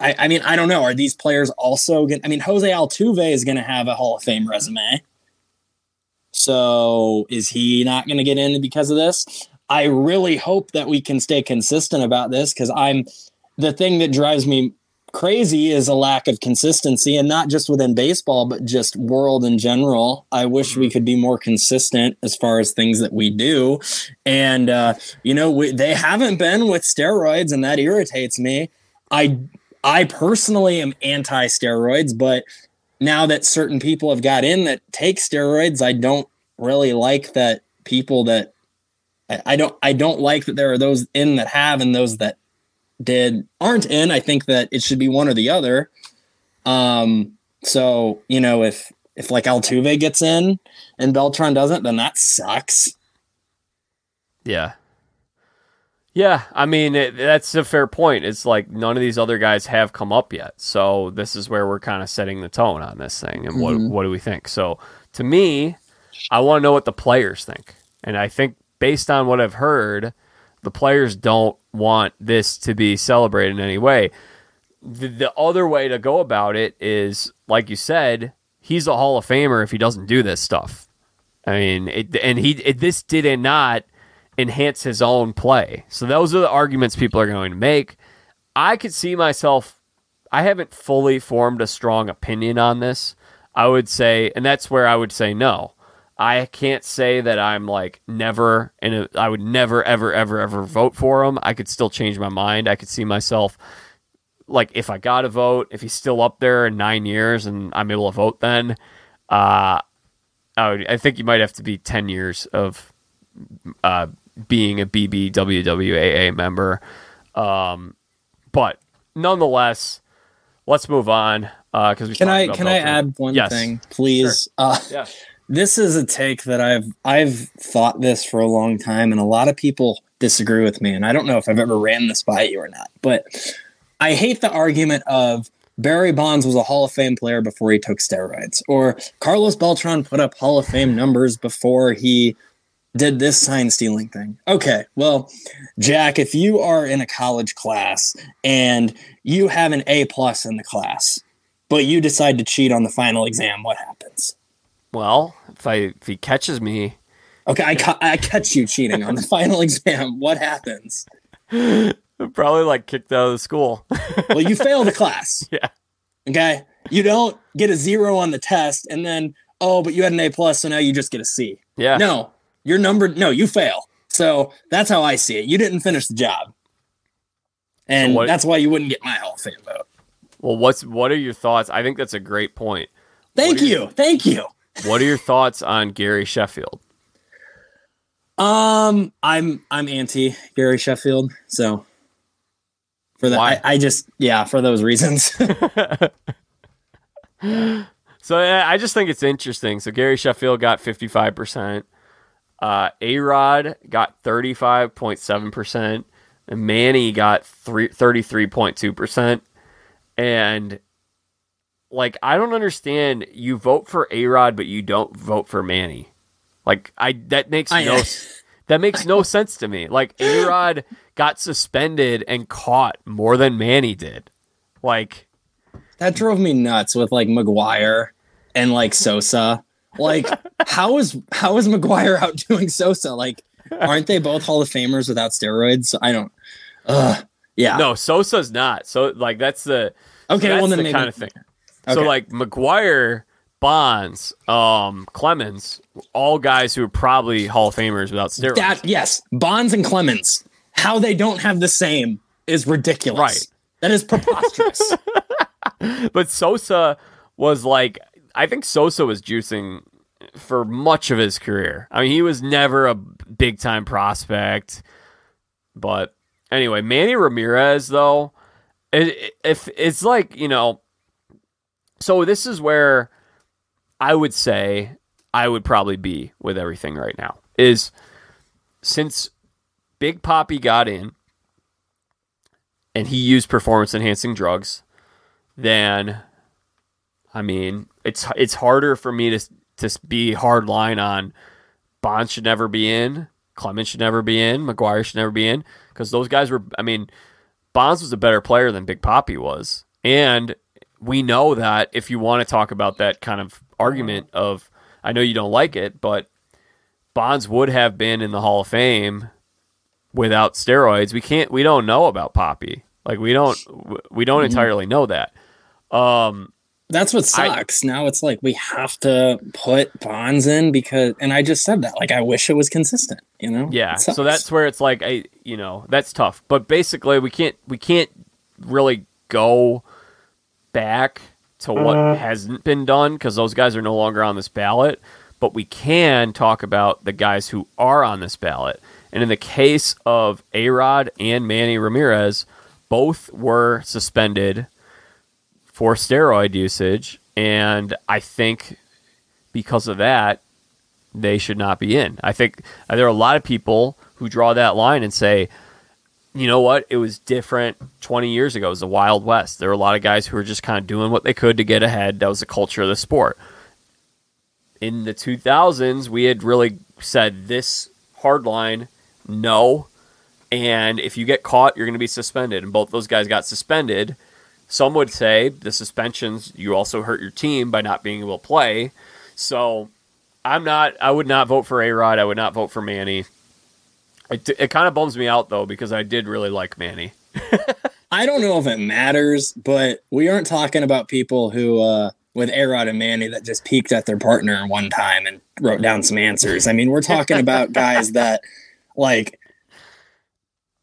I, I mean, I don't know. Are these players also going? I mean, Jose Altuve is going to have a Hall of Fame resume. So is he not going to get in because of this? I really hope that we can stay consistent about this because I'm the thing that drives me crazy is a lack of consistency and not just within baseball but just world in general. I wish we could be more consistent as far as things that we do. And uh, you know we, they haven't been with steroids and that irritates me. I i personally am anti steroids but now that certain people have got in that take steroids i don't really like that people that I, I don't i don't like that there are those in that have and those that did aren't in. I think that it should be one or the other. Um, so you know, if if like Altuve gets in and Beltran doesn't, then that sucks. Yeah. Yeah, I mean it, that's a fair point. It's like none of these other guys have come up yet, so this is where we're kind of setting the tone on this thing, and what Mhm. what do we think? So to me, I want to know what the players think, and I think based on what I've heard, the players don't want this to be celebrated in any way. The, the other way to go about it is, like you said, he's a Hall of Famer if he doesn't do this stuff. I mean, it, and he it, this did not enhance his own play. So those are the arguments people are going to make. I could see myself. I haven't fully formed a strong opinion on this. I would say, and that's where I would say no. I can't say that I'm like never, and I would never, ever, ever, ever vote for him. I could still change my mind. I could see myself like if I got a vote, if he's still up there in nine years and I'm able to vote, then uh, I, would, I think you might have to be ten years of uh, being a BBWWAA member. Um, but nonetheless, let's move on because we Can I can I add one Yes. thing, please? Uh, Yeah. This is a take that I've I've thought this for a long time, and a lot of people disagree with me. And I don't know if I've ever ran this by you or not, but I hate the argument of Barry Bonds was a Hall of Fame player before he took steroids, or Carlos Beltran put up Hall of Fame numbers before he did this sign stealing thing. Okay, well, Jack, if you are in a college class and you have an A plus in the class, but you decide to cheat on the final exam, what happens? Well, if I if he catches me, Okay, I, ca- I catch you cheating on the final exam. What happens? Probably like kicked out of the school. Well, you fail the class. Yeah. Okay. You don't get a zero on the test, and then oh, but you had an A plus, so now you just get a C. yeah. No, you're numbered. No, you fail. So that's how I see it. You didn't finish the job, and So what- that's why you wouldn't get my Hall of Fame vote. Well, what's what are your thoughts? I think that's a great point. Thank you. your- Thank you. What are your thoughts on Gary Sheffield? Um, I'm I'm anti Gary Sheffield. So for that, I, I just yeah, for those reasons. So yeah, I just think it's interesting. So Gary Sheffield got 55%. Uh, A-Rod got 35.7%. And Manny got three, 33.2%. And like I don't understand you vote for A-Rod but you don't vote for Manny. Like I that makes I- no that makes no sense to me. Like A-Rod got suspended and caught more than Manny did. Like that drove me nuts with like McGwire and like Sosa. Like, how is how is McGwire outdoing Sosa? Like, aren't they both Hall of Famers without steroids? I don't. Ugh. Yeah. No, Sosa's not. So like that's the Okay. so that's well, then the maybe. kind of thing. So like McGwire, Bonds, um, Clemens, all guys who are probably Hall of Famers without steroids. That yes, Bonds and Clemens. How they don't have the same is ridiculous. Right. That is preposterous. but Sosa was like I think Sosa was juicing for much of his career. I mean, he was never a big time prospect. But anyway, Manny Ramirez though, it- if it's like, you know, so this is where I would say I would probably be with everything right now. Is since Big Poppy got in and he used performance enhancing drugs, then I mean, it's it's harder for me to to be hard line on Bond should never be in, Clemens should never be in, McGwire should never be in because those guys were. I mean, Bonds was a better player than Big Poppy was, and we know that if you want to talk about that kind of argument of, I know you don't like it, but Bonds would have been in the Hall of Fame without steroids. We can't. We don't know about Poppy. Like we don't. We don't entirely know that. Um, That's what I- sucks. now it's like we have to put Bonds in because, and I just said that. Like, I wish it was consistent. You know? Yeah. So that's where it's like I you know, that's tough. But basically we can't we can't really go back to what mm-hmm. hasn't been done because those guys are no longer on this ballot. But we can talk about the guys who are on this ballot. And in the case of A Rod and Manny Ramirez, both were suspended for steroid usage. And I think because of that, they should not be in. I think uh, there are a lot of people who draw that line and say, you know what? It was different 20 years ago. It was the Wild West. There were a lot of guys who were just kind of doing what they could to get ahead. That was the culture of the sport. In the 2000s, we had really said this hard line, no. And if you get caught, you're going to be suspended. And both those guys got suspended. Some would say the suspensions, you also hurt your team by not being able to play. So I'm not, I would not vote for A Rod. I would not vote for Manny. It, it kind of bums me out though because I did really like Manny. I don't know if it matters, but we aren't talking about people who, uh, with Arod and Manny, that just peeked at their partner one time and wrote down some answers. I mean, we're talking about guys that, like,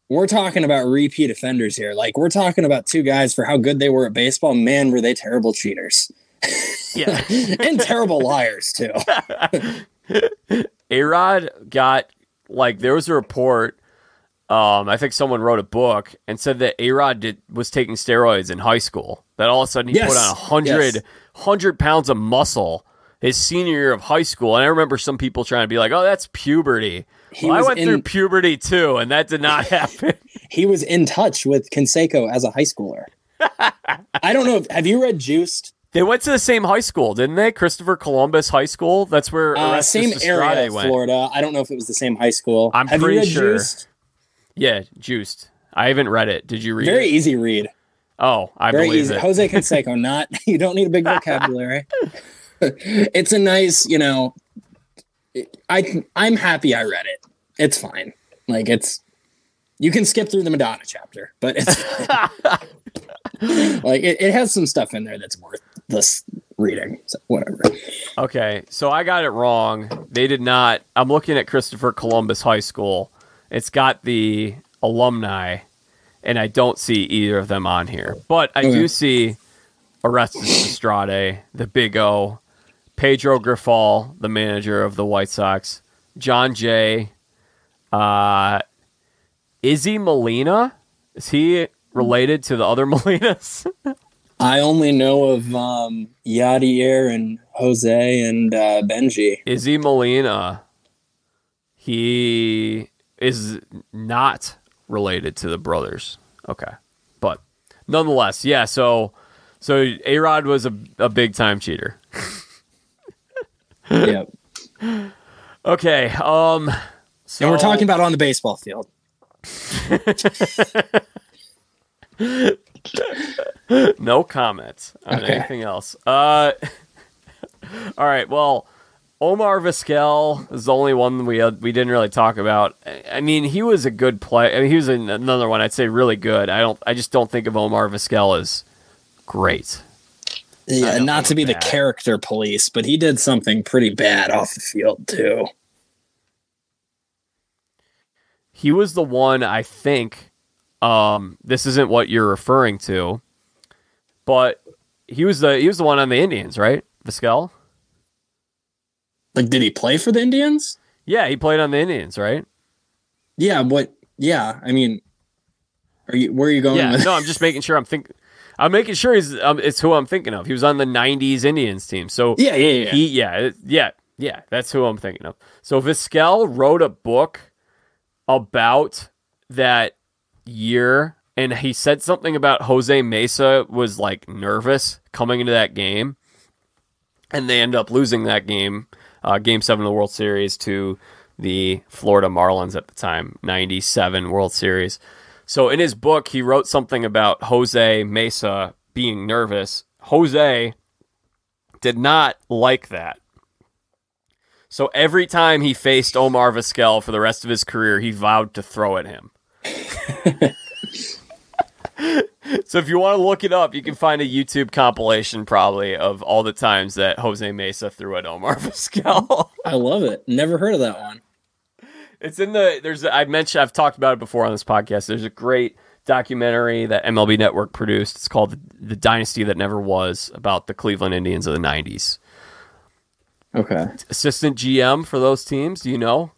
we're talking about repeat offenders here. Like, we're talking about two guys for how good they were at baseball. Man, were they terrible cheaters. Yeah. and terrible liars, too. Arod got like there was a report. Um, I think someone wrote a book and said that Arod did was taking steroids in high school. That all of a sudden he Yes. put on a hundred Yes. hundred pounds of muscle his senior year of high school. And I remember some people trying to be like, "Oh, that's puberty." Well, I went in- through puberty too, and that did not happen. He was in touch with Canseco as a high schooler. I don't know. If, have you read Juiced? They went to the same high school, didn't they? Christopher Columbus High School. That's where Uh, same area, went. Florida. I don't know if it was the same high school. I'm have pretty sure. Juiced? Yeah, juiced. I haven't read it. Did you read Very it? easy read. Oh, I Very believe easy. it. Jose Canseco, not you don't need a big vocabulary. it's a nice, you know. I I'm happy I read it. It's fine. Like it's you can skip through the Madonna chapter, but it's like it, it has some stuff in there that's worth this reading. So whatever. Okay, so I got it wrong. They did not. I'm looking at Christopher Columbus High School. It's got the alumni, and I don't see either of them on here. But I Okay. do see Orestes Destrade, the Big O, Pedro Grifol, the manager of the White Sox, Jon Jay, uh, Izzy Molina. Is he related to the other Molinas? I only know of um Yadier and Jose and uh, Bengie. Izzy Molina, he is not related to the brothers. Okay, but nonetheless, yeah. So, so A Rod was a, a big time cheater. yep. Okay, um, so And we're talking about on the baseball field. no comments on Okay. anything else. Uh, all right. Well, Omar Vizquel is the only one we had, we didn't really talk about. I- I mean, he was a good play. I mean, he was an, another one I'd say really good. I don't. I just don't think of Omar Vizquel as great. Yeah, don't to be the character police, but he did something pretty bad off the field too. He was the one I think. Um, this isn't what you're referring to, but he was the he was the one on the Indians, right? Vizquel. Like, did he play for the Indians? Yeah, he played on the Indians, right? Yeah, what? Yeah, I mean, are you? Where are you going? Yeah, with no, I'm just making sure I'm thinking. I'm making sure he's. Um, it's who I'm thinking of. He was on the '90s Indians team, so Yeah, yeah, yeah. he, yeah, yeah, yeah. That's who I'm thinking of. So Vizquel wrote a book about that year, and he said something about Jose Mesa was like nervous coming into that game, and they end up losing that game, uh, Game Seven of the World Series to the Florida Marlins at the time, '97 World Series. So in his book, he wrote something about Jose Mesa being nervous. Jose did not like that. So every time he faced Omar Vizquel for the rest of his career, he vowed to throw at him. so if you want to look it up, you can find a YouTube compilation probably of all the times that Jose Mesa threw at Omar Vizquel. I love it. Never heard of that one. It's in the there's I mentioned I've talked about it before on this podcast. There's a great documentary that MLB Network produced. It's called the, the Dynasty That Never Was about the Cleveland Indians of the 90s. Okay. Assistant GM for those teams, do you know?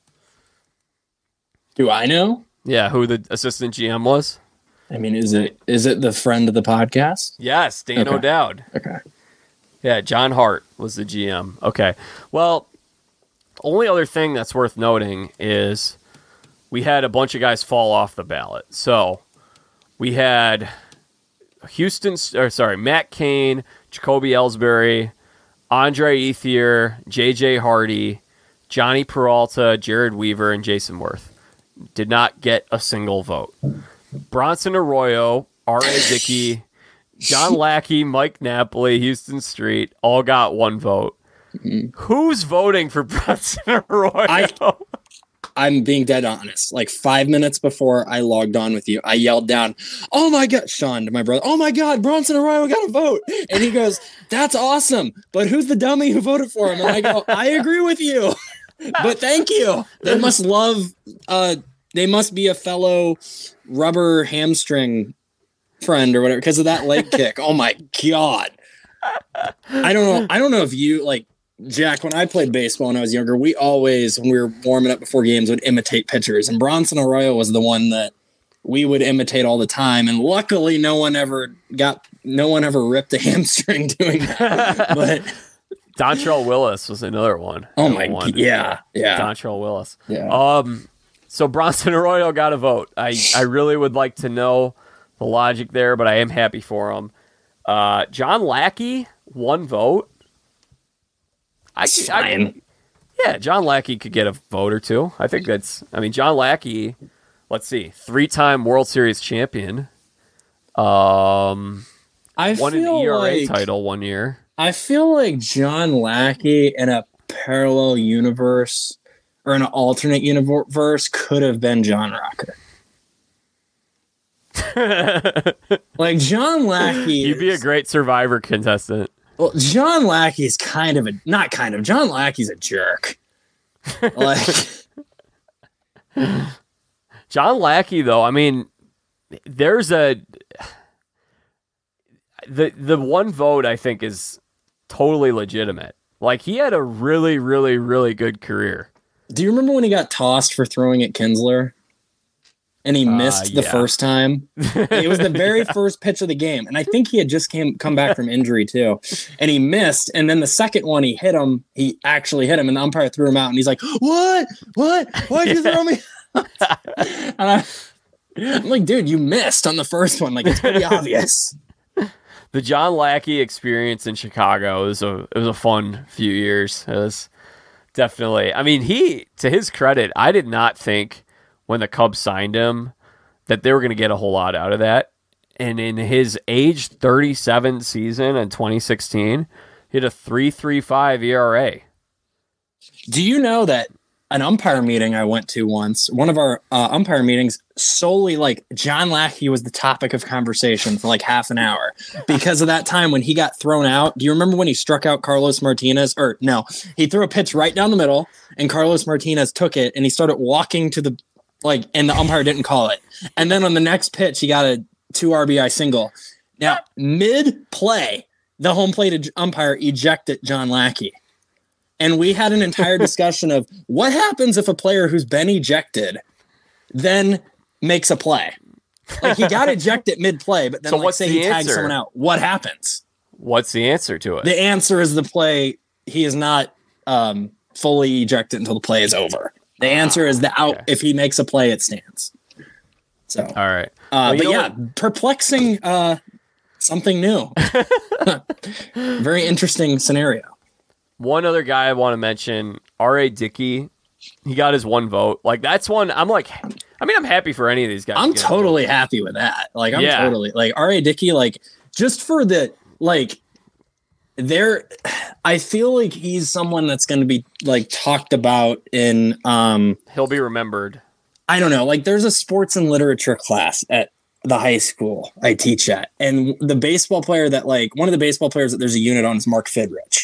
Do I know? Yeah, who the assistant GM was? I mean, is it is it the friend of the podcast? Yes, Dan Okay. O'Dowd. Okay. Yeah, John Hart was the GM. Okay. Well, only other thing that's worth noting is we had a bunch of guys fall off the ballot. So we had Houston, or sorry, Matt Cain, Jacoby Ellsbury, Andre Ethier, JJ Hardy, Jhonny Peralta, Jered Weaver, and Jayson Werth. Did not get a single vote. Bronson Arroyo, R.A. Dickey, John Lackey, Mike Napoli, Huston Street all got one vote. Mm-hmm. Who's voting for Bronson Arroyo? I, I'm being dead honest. Like five minutes before I logged on with you, I yelled down, "Oh my god, Sean!" to my brother. "Oh my god, Bronson Arroyo got a vote!" And he goes, "That's awesome, but who's the dummy who voted for him?" And I go, "I agree with you, but thank you." They must love. Uh, they must be a fellow rubber hamstring friend or whatever because of that leg kick. Oh my god. I don't know. I don't know if you like Jack, when I played baseball when I was younger, we always, when we were warming up before games, would imitate pitchers. And Bronson Arroyo was the one that we would imitate all the time. And luckily, no one ever got, no one ever ripped a hamstring doing that. but Dontrelle Willis was another one. Oh my, one. yeah, yeah. Dontrelle Willis. Yeah. Um. So Bronson Arroyo got a vote. I I really would like to know the logic there, but I am happy for him. Uh, John Lackey, one vote. I, I, yeah, John Lackey could get a vote or two. I think that's. I mean, John Lackey. Let's see, three-time World Series champion. Um, I won an ERA like, title one year. I feel like John Lackey in a parallel universe or an alternate universe could have been John Rocker. like John Lackey, you'd be a great Survivor contestant. Well, John Lackey's kind of a not kind of John Lackey's a jerk. Like John Lackey, though, I mean, there's a the the one vote I think is totally legitimate. Like he had a really, really, really good career. Do you remember when he got tossed for throwing at Kinsler? and he uh, missed uh, the first time. it was the very first pitch of the game, and I think he had just came come back from injury too, and he missed. And then the second one, he hit him. He actually hit him, and the umpire threw him out. And he's like, "What? What? Why'd you throw me?" and I, I'm like, "Dude, you missed on the first one. Like it's pretty obvious." The John Lackey experience in Chicago was a it was a fun few years. It was definitely. I mean, he to his credit, I did not think when the Cubs signed him that they were going to get a whole lot out of that. And in his age 37 season in 2016, he had a 3.35 ERA. Do you know that an umpire meeting I went to once, one of our uh, umpire meetings, solely like John Lackey was the topic of conversation for like half an hour because of that time when he got thrown out. Do you remember when he struck out Carlos Martinez? Or no, he threw a pitch right down the middle and Carlos Martinez took it and he started walking to the like, and the umpire didn't call it. And then on the next pitch, he got a two RBI single. Now, mid play, the home plate umpire ejected John Lackey. And we had an entire discussion of what happens if a player who's been ejected then makes a play. Like he got ejected mid play, but then so like, say the he tags someone out. What happens? What's the answer to it? The answer is the play. He is not um, fully ejected until the play is over. The answer is the out. Okay. If he makes a play, it stands. So all right, uh, well, but yeah, what? perplexing. Uh, something new. Very interesting scenario. One other guy I want to mention, R.A. Dickey. He got his one vote. Like that's one. I'm like, I mean, I'm happy for any of these guys. I'm totally happy with that. Like, I'm yeah. totally like R.A. Dickey. Like, just for the like there i feel like he's someone that's going to be like talked about in um he'll be remembered i don't know like there's a sports and literature class at the high school i teach at and the baseball player that like one of the baseball players that there's a unit on is mark fidrych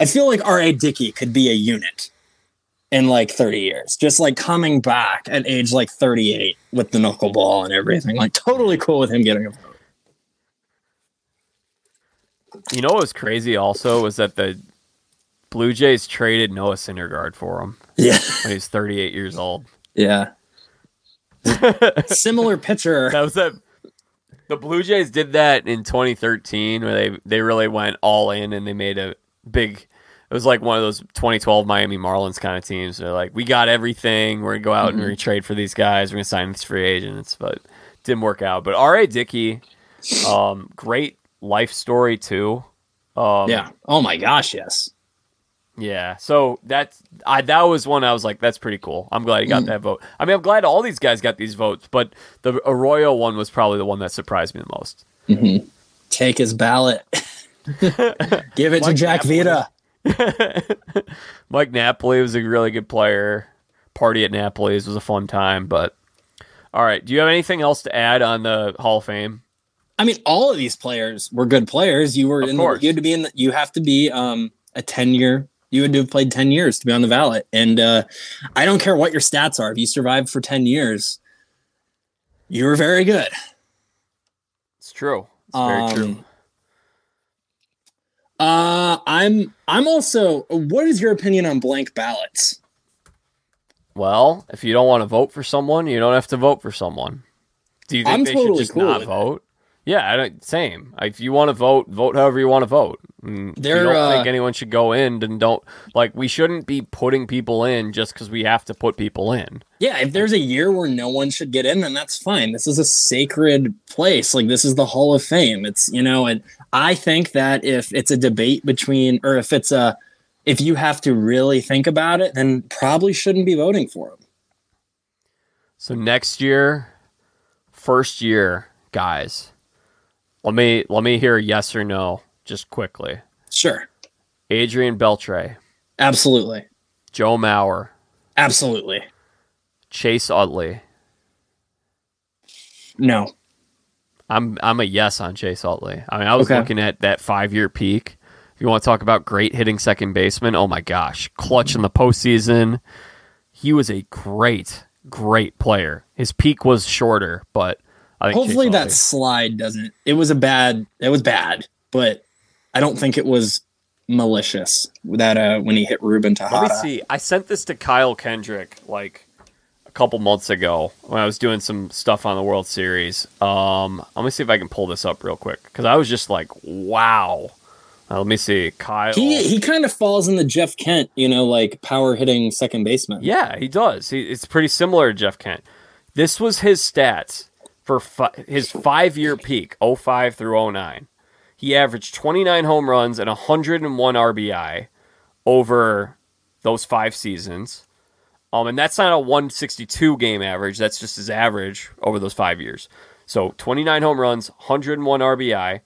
i feel like ra dickey could be a unit in like 30 years just like coming back at age like 38 with the knuckleball and everything like totally cool with him getting a vote you know what was crazy also was that the Blue Jays traded Noah Syndergaard for him. Yeah. When he's 38 years old. Yeah. Similar pitcher. That was that The Blue Jays did that in 2013 where they they really went all in and they made a big it was like one of those 2012 Miami Marlins kind of teams. They're like, we got everything. We're gonna go out Mhm. and retrade for these guys. We're gonna sign these free agents, but didn't work out. But R.A. Dickey, um, great life story too. Um, yeah. Oh my gosh, yes. yeah. So that's I that was one I was like, that's pretty cool. I'm glad he got Mm. that vote. I mean, I'm glad all these guys got these votes, but the Arroyo one was probably the one that surprised me the most. hmm Take his ballot. Give it to Jack Napoli. Vita. Mike Napoli was a really good player. Party at Napoli's was a fun time, but all right. Do you have anything else to add on the Hall of Fame? I mean, all of these players were good players. You were Of in. course. The, you had to be in. The, you have to be um, a ten year. You had to have played ten years to be on the ballot. And uh, I don't care what your stats are. If you survived for ten years, you were very good. It's true. It's very Um, true. Uh, I'm. I'm also. What is your opinion on blank ballots? Well, if you don't want to vote for someone, you don't have to vote for someone. Do you think I'm they totally should just cool not it. vote? Yeah, I don't, same. If you want to vote, vote however you want to vote. Mm, If you don't uh, think anyone should go in, and don't. Like, we shouldn't be putting people in just because we have to put people in. Yeah, if there's a year where no one should get in, then that's fine. This is a sacred place. Like this is the Hall of Fame. It's you know, and I think that if it's a debate between, or if it's a, if you have to really think about it, then probably shouldn't be voting for him. So next year, first year, guys, let me let me hear yes or no, just quickly. Sure, Adrian Beltre, absolutely, Joe Mauer, absolutely. Chase Utley. No, I'm I'm a yes on Chase Utley. I mean, I was Okay. looking at that five year peak. If you want to talk about great hitting second baseman, oh my gosh, clutch in the postseason. He was a great, great player. His peak was shorter, but I think hopefully that slide doesn't. It was a bad. It was bad, but I don't think it was malicious. That uh, when he hit Ruben Tejada. Let me see. I sent this to Kyle Kendrick like couple months ago when I was doing some stuff on the World Series. Um, let me see if I can pull this up real quick because I was just like, wow. Uh, let me see, Kyle. He he kind of falls in the Jeff Kent, you know, like power hitting second baseman. Yeah, he does. He, it's pretty similar to Jeff Kent. This was his stats for fi- his five year peak, 05 through 09. He averaged 29 home runs and 101 RBI over those five seasons. Um, and that's not a 162 game average. That's just his average over those five years. So 29 home runs, 101 RBI,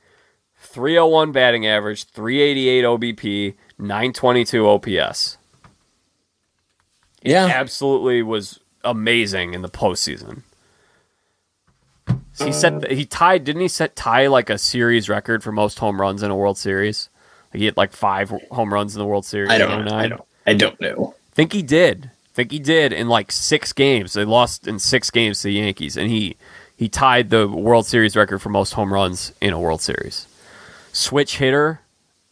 301 batting average, 388 OBP, 922 OPS Yeah. absolutely was amazing in the postseason. He set he tied didn't he set tie like a series record for most home runs in a World Series? He hit like five home runs in the World Series. I don't know. I don't I don't know. think he did. Think he did in like six games. They lost in six games to the Yankees, and he he tied the World Series record for most home runs in a World Series. Switch hitter.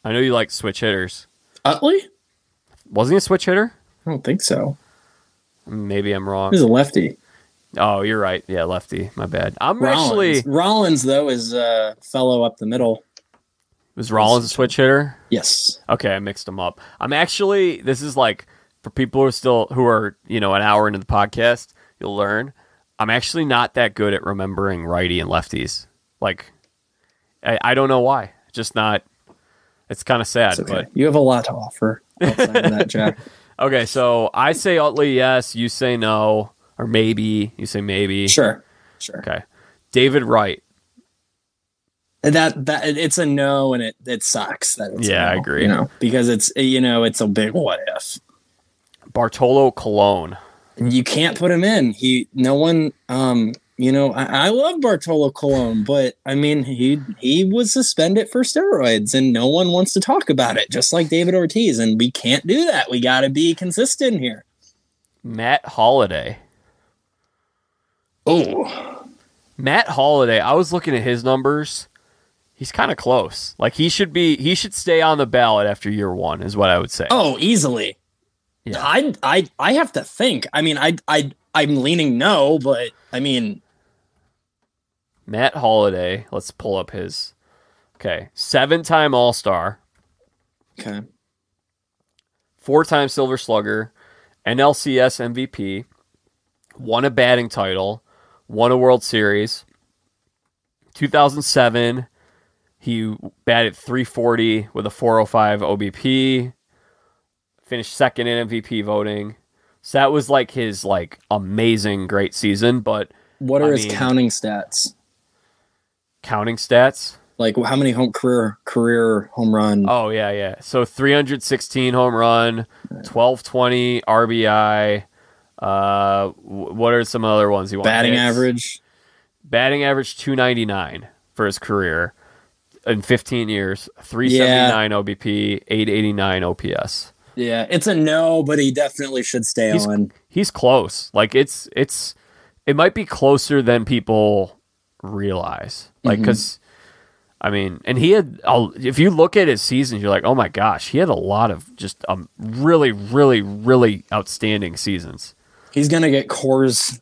I know you like switch hitters. Utley? Wasn't he a switch hitter? I don't think so. Maybe I'm wrong. He's a lefty. Oh, you're right. Yeah, lefty. My bad. I'm Rollins. actually Rollins though is a fellow up the middle. was Rollins a switch hitter? Yes. Okay, I mixed them up. I'm actually this is like for people who are still who are you know an hour into the podcast, you'll learn. I'm actually not that good at remembering righty and lefties. Like, I, I don't know why. Just not. It's kind of sad, okay. but You have a lot to offer that, Jack. okay. So I say Utley yes, you say no, or maybe you say maybe. Sure. Sure. Okay, David Wright. That that it's a no and it it sucks that it's a Yeah, I agree. You know, because it's you know, it's a big what if. Bartolo Colon. you can't put him in. He no one um you know, I, I love Bartolo Colon, but I mean he he was suspended for steroids and no one wants to talk about it, just like David Ortiz. And we can't do that. We gotta be consistent here. Matt Holliday. Oh. Matt Holliday, I was looking at his numbers. He's kind of close. Like he should be he should stay on the ballot after year 1 is what I would say. Oh, easily. Yeah. I I I have to think. I mean, I I I'm leaning no, but I mean Matt Holliday, Let's pull up his. Okay, seven-time All Star, Okay. four-time Silver Slugger, NLCS MVP, won a batting title, won a World Series. 2007, he batted 340 with a 405 OBP. Finished second in MVP voting. So that was like his like amazing great season, but What are I his mean- counting stats? counting stats. Like how many home career career home run? Oh yeah, yeah. So 316 home run, 1220 RBI. Uh, what are some other ones he won? batting Hits. average. Batting average 299 for his career in 15 years. 379 OBP, 889 OPS. Yeah, it's a no, but he definitely should stay He's- on. He's close. Like it's it's it might be closer than people realize. Like because. I mean, and he had. a- If you look at his seasons, you're like, oh my gosh, he had a lot of just um really, really, really outstanding seasons. He's gonna get Coors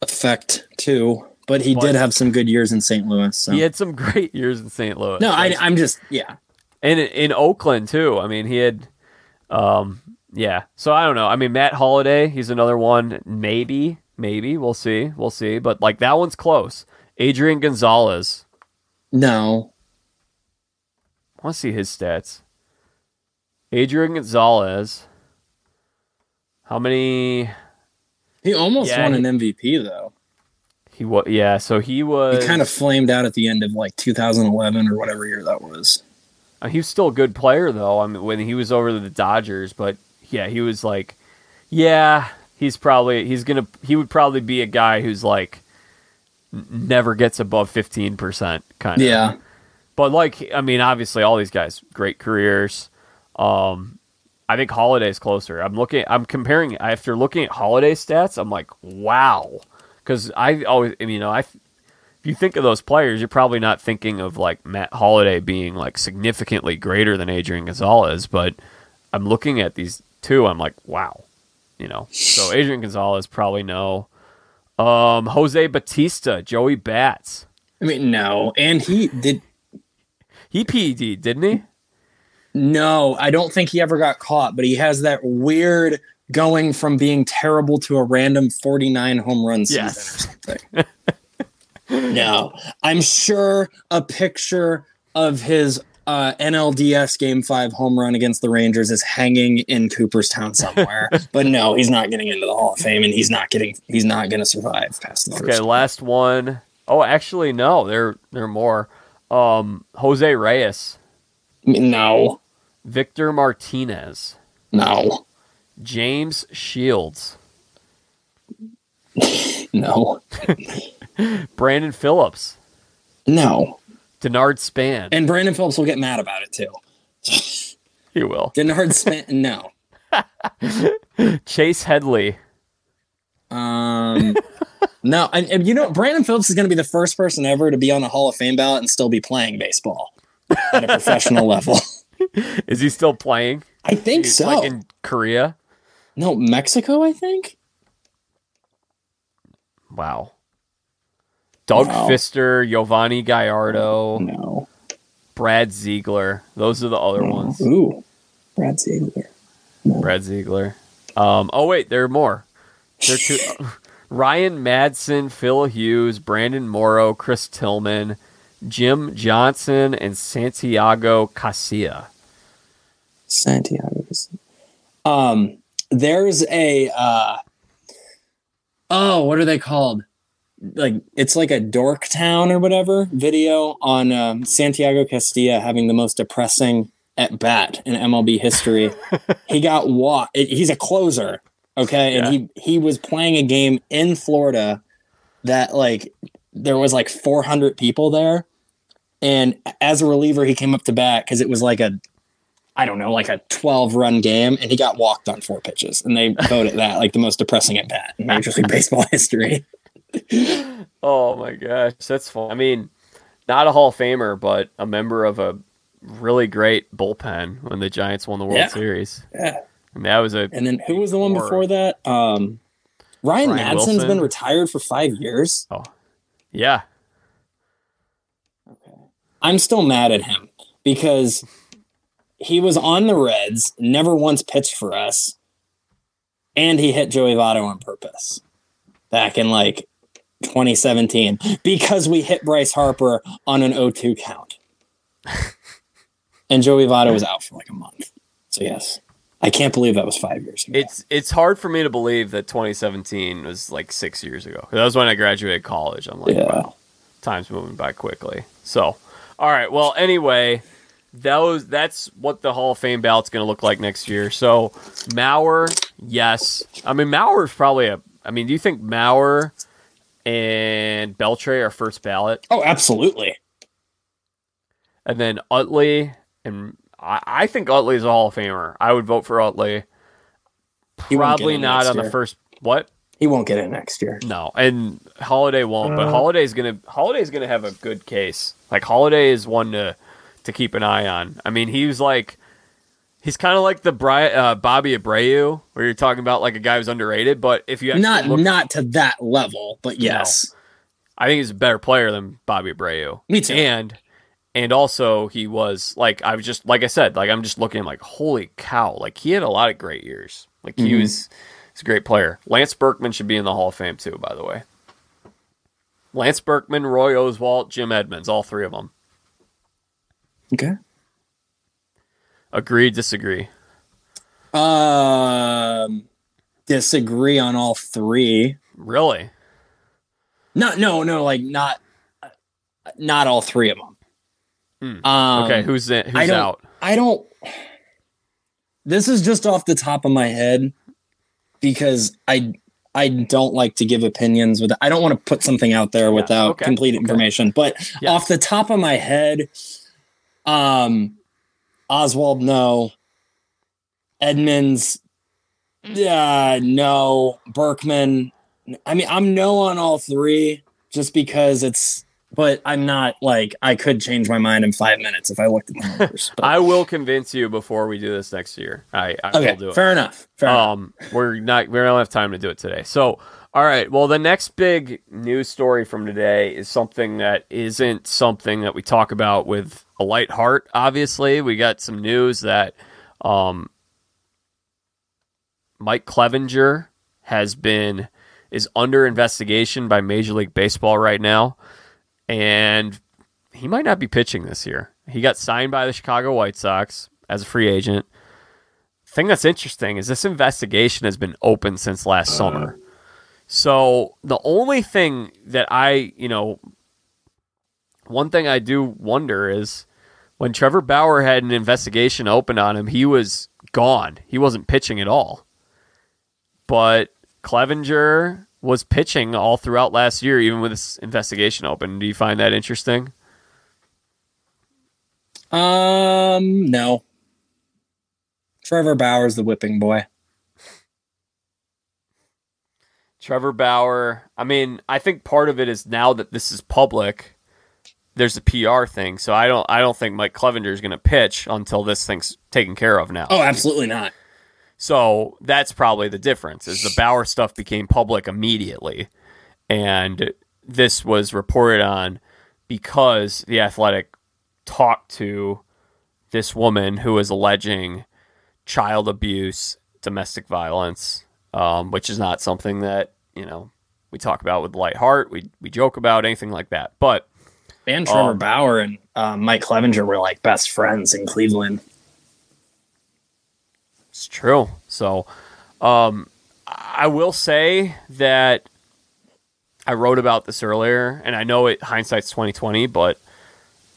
effect too, but he But- did have some good years in St. Louis. So. He had some great years in St. Louis. no, I, I'm just yeah. and in Oakland too. I mean, he had, um, yeah. So I don't know. I mean, Matt Holliday, he's another one. Maybe, maybe we'll see, we'll see. But like that one's close. Adrian Gonzalez. No, I want to see his stats. Adrian Gonzalez. How many? he almost Yeah, won he- an MVP though. He was yeah. So he was He kind of flamed out at the end of like 2011 or whatever year that was. Uh, He was still a good player though. I mean, when he was over the Dodgers, but yeah, he was like, yeah, he's probably he's gonna he would probably be a guy who's like never gets above fifteen percent kind of. Yeah, But like, I mean, obviously, all these guys great careers. Um, I think Holliday's closer. I'm looking. I'm comparing after looking at Holliday stats. I'm like, wow, because I always, I mean, you know, I. If you think of those players, you're probably not thinking of like Matt Holliday being like significantly greater than Adrian Gonzalez, but I'm looking at these two. I'm like, wow, you know. So Adrian Gonzalez probably no. Um, Jose Bautista, Joey Bats, I mean no, and he did. he PED, didn't he? No, I don't think he ever got caught, but he has that weird going from being terrible to a random 49 home run season Yes. or something. no, I'm sure a picture of his uh, NLDS Game 5 home run against the Rangers is hanging in Cooperstown somewhere. but no, he's not getting into the Hall of Fame and he's not getting he's not going to survive past the Okay, first. last one. Oh, actually, no. There, there are more. Um, Jose Reyes, No. Victor Martinez, No. James Shields, No. Brandon Phillips, No. Denard Span. And Brandon Phillips will get mad about it too. he will. Denard Span no. Chase Headley. Um, no, and, and you know, Brandon Phillips is going to be the first person ever to be on the Hall of Fame ballot and still be playing baseball at a professional level. Is he still playing? I think He's so. Like in Korea. no, Mexico, I think. Wow. Doug Wow. Fister, Yovani Gallardo, No. Brad Ziegler. Those are the other no. ones. Ooh, Brad Ziegler. Brad Ziegler. Um, oh wait, there are more. There are two. Ryan Madson, Phil Hughes, Brandon Morrow, Chris Tillman, Jim Johnson, and Santiago Casilla. Santiago. Um, there's a uh, oh, what are they called? Like it's like a Dorktown or whatever video on um, Santiago Casilla having the most depressing at bat in MLB history. he got walked. He's a closer, okay, and he he was playing a game in Florida that like there was like 400 people there, and as a reliever, he came up to bat because it was like a I don't know, like a 12 run game, and he got walked on four pitches. And they voted that like the most depressing at bat in Major League Baseball history. Oh my gosh, that's fun. I mean, not a Hall of Famer, but a member of a really great bullpen when the Giants won the World Yeah. Series. Yeah. And that was a And then who was the one Or- before that? Um, Ryan Brian Madson's Wilson. been retired for five years. Oh. yeah. Okay. I'm still mad at him because he was on the Reds, never once pitched for us, and he hit Joey Votto on purpose back in like 2017 because we hit Bryce Harper on an 0-2 count. and Joey Votto was out for like a month. So yes. I can't believe that was five years ago. It's it's hard for me to believe that 2017 was like six years ago. That was when I graduated college. I'm like, Yeah. wow, time's moving by quickly. So, all right. Well, anyway, that was that's what the Hall of Fame ballot's going to look like next year. So, Mauer, yes. I mean, Mauer is probably a. I mean, do you think Mauer and Beltre are first ballot, oh, absolutely. and then Utley and I, I think Utley is a Hall of Famer. I would vote for Utley. He Probably not next on the first. What? He won't get it next year. No, and Holliday won't. but Uh. Holliday's gonna Holliday's gonna have a good case. Like Holliday is one to to keep an eye on. I mean, he was like he's kind of like the Bri- uh, Bobby Abreu, where you're talking about like a guy who's underrated. But if you Not look, not to that level, but yes. I think he's a better player than Bobby Abreu. Me too. And and also he was like I was just like I said like I'm just looking like holy cow like he had a lot of great years like he Mhm. was he's a great player. Lance Berkman should be in the Hall of Fame too by the way. Lance Berkman, Roy Oswalt, Jim Edmonds, all three of them. Okay. Agree, disagree. Um disagree on all three. Really? No, no, no, like not not all three of them. Hmm. Um, Okay, who's in, who's I out? I don't. This is just off the top of my head because I I don't like to give opinions with. I don't want to put something out there without okay, complete okay. information. But Yeah. off the top of my head, um, Oswalt, no. Edmonds, yeah, no. Berkman, I mean, I'm no on all three just because it's. But I'm not like I could change my mind in five minutes if I looked at the numbers. But- I will convince you before we do this next year. I, I Okay, will do it. fair enough. Fair enough. um, we're not we don't have time to do it today. So, all right. Well, the next big news story from today is something that isn't something that we talk about with a light heart. Obviously, we got some news that um, Mike Clevinger has been is under investigation by Major League Baseball right now, and he might not be pitching this year. He got signed by the Chicago White Sox as a free agent thing that's interesting is this investigation has been open since last summer. So the only thing that I, you know, one thing I do wonder is when Trevor Bauer had an investigation open on him, he was gone. He wasn't pitching at all. But Clevinger was pitching all throughout last year, even with this investigation open. Do you find that interesting? Um, no. Trevor Bauer's the whipping boy. Trevor Bauer. I mean, I think part of it is now that this is public, there's a PR thing. So I don't I don't think Mike Clevinger is going to pitch until this thing's taken care of now. Oh, absolutely not. So that's probably the difference. Is the Bauer stuff became public immediately, and this was reported on because the Athletic talked to this woman who was alleging child abuse, domestic violence, um, which is not something that you know we talk about with light heart. We we joke about anything like that, but And Trevor Um, Bauer and uh, Mike Clevinger were like best friends in Cleveland. It's true. So, um, I will say that I wrote about this earlier, and I know it hindsight's twenty twenty, but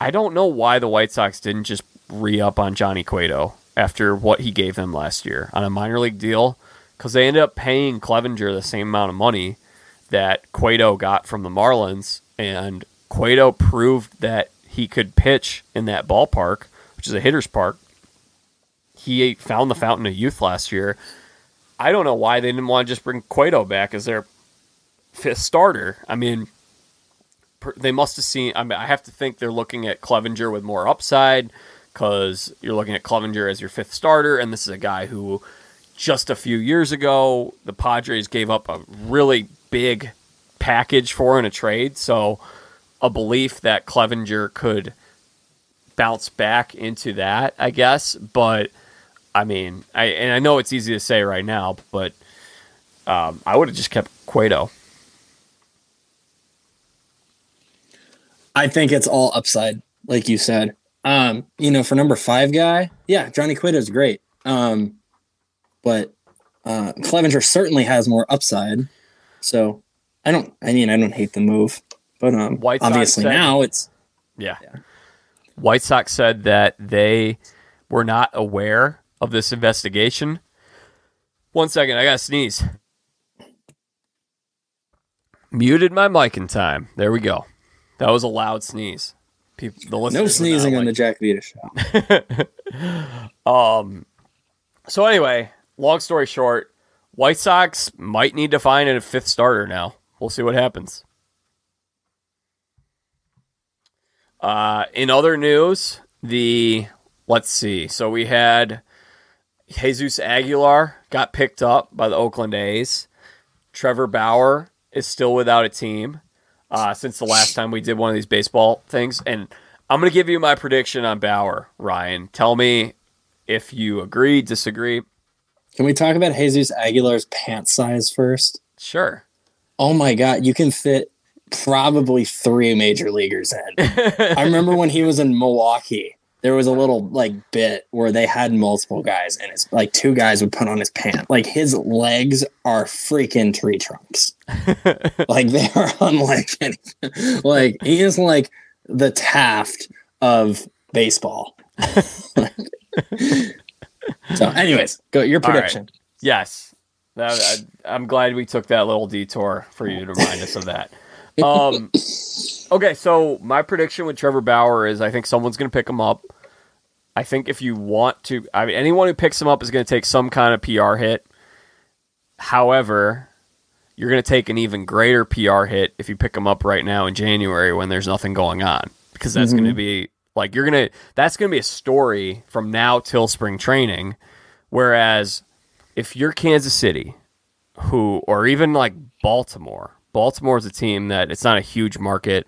I don't know why the White Sox didn't just re up on Johnny Cueto after what he gave them last year on a minor league deal, because they ended up paying Clevinger the same amount of money that Cueto got from the Marlins, and Cueto proved that he could pitch in that ballpark, which is a hitter's park he found the fountain of youth last year. I don't know why they didn't want to just bring Cueto back as their fifth starter. I mean, they must have seen. I mean, I have to think they're looking at Clevinger with more upside because you're looking at Clevinger as your fifth starter, and this is a guy who just a few years ago the Padres gave up a really big package for in a trade. So a belief that Clevinger could bounce back into that, I guess. But I mean, I and I know it's easy to say right now, but um, I would have just kept Cueto. I think it's all upside, like you said. Um, you know, for number five guy, yeah, Johnny Cueto is great. Um, but uh, Clevinger certainly has more upside. So I don't. I mean, I don't hate the move, but um, White Sox obviously said- now it's Yeah. Yeah. White Sox said that they were not aware of this investigation. One second, I got to sneeze. Muted my mic in time. There we go. That was a loud sneeze. People, the no listeners would not sneezing on like the Jack Vita show. Um. So anyway, long story short, White Sox might need to find a fifth starter now. We'll see what happens. Uh, in other news, the let's see. So we had Jesus Aguilar got picked up by the Oakland A's. Trevor Bauer is still without a team uh, since the last time we did one of these baseball things, and I'm going to give you my prediction on Bauer. Ryan, tell me if you agree, disagree. Can we talk about Jesus Aguilar's pant size first? Sure. Oh my god, you can fit probably three major leaguers in. I remember when he was in Milwaukee, there was a little like bit where they had multiple guys and it's like two guys would put on his pant. Like his legs are freaking tree trunks. like they are unlike anything. Like he is like the Taft of baseball. So anyways, go your All right. prediction. Yes. I, I'm glad we took that little detour for you to remind us of that. Um, okay, so my prediction with Trevor Bauer is I think someone's going to pick him up. I think if you want to, I mean, anyone who picks him up is going to take some kind of PR hit. However, you're going to take an even greater PR hit if you pick him up right now in January when there's nothing going on because that's going to be like you're to that's to be a story from now till spring training whereas if you're Kansas City who or even like Baltimore Baltimore is a team that it's not a huge market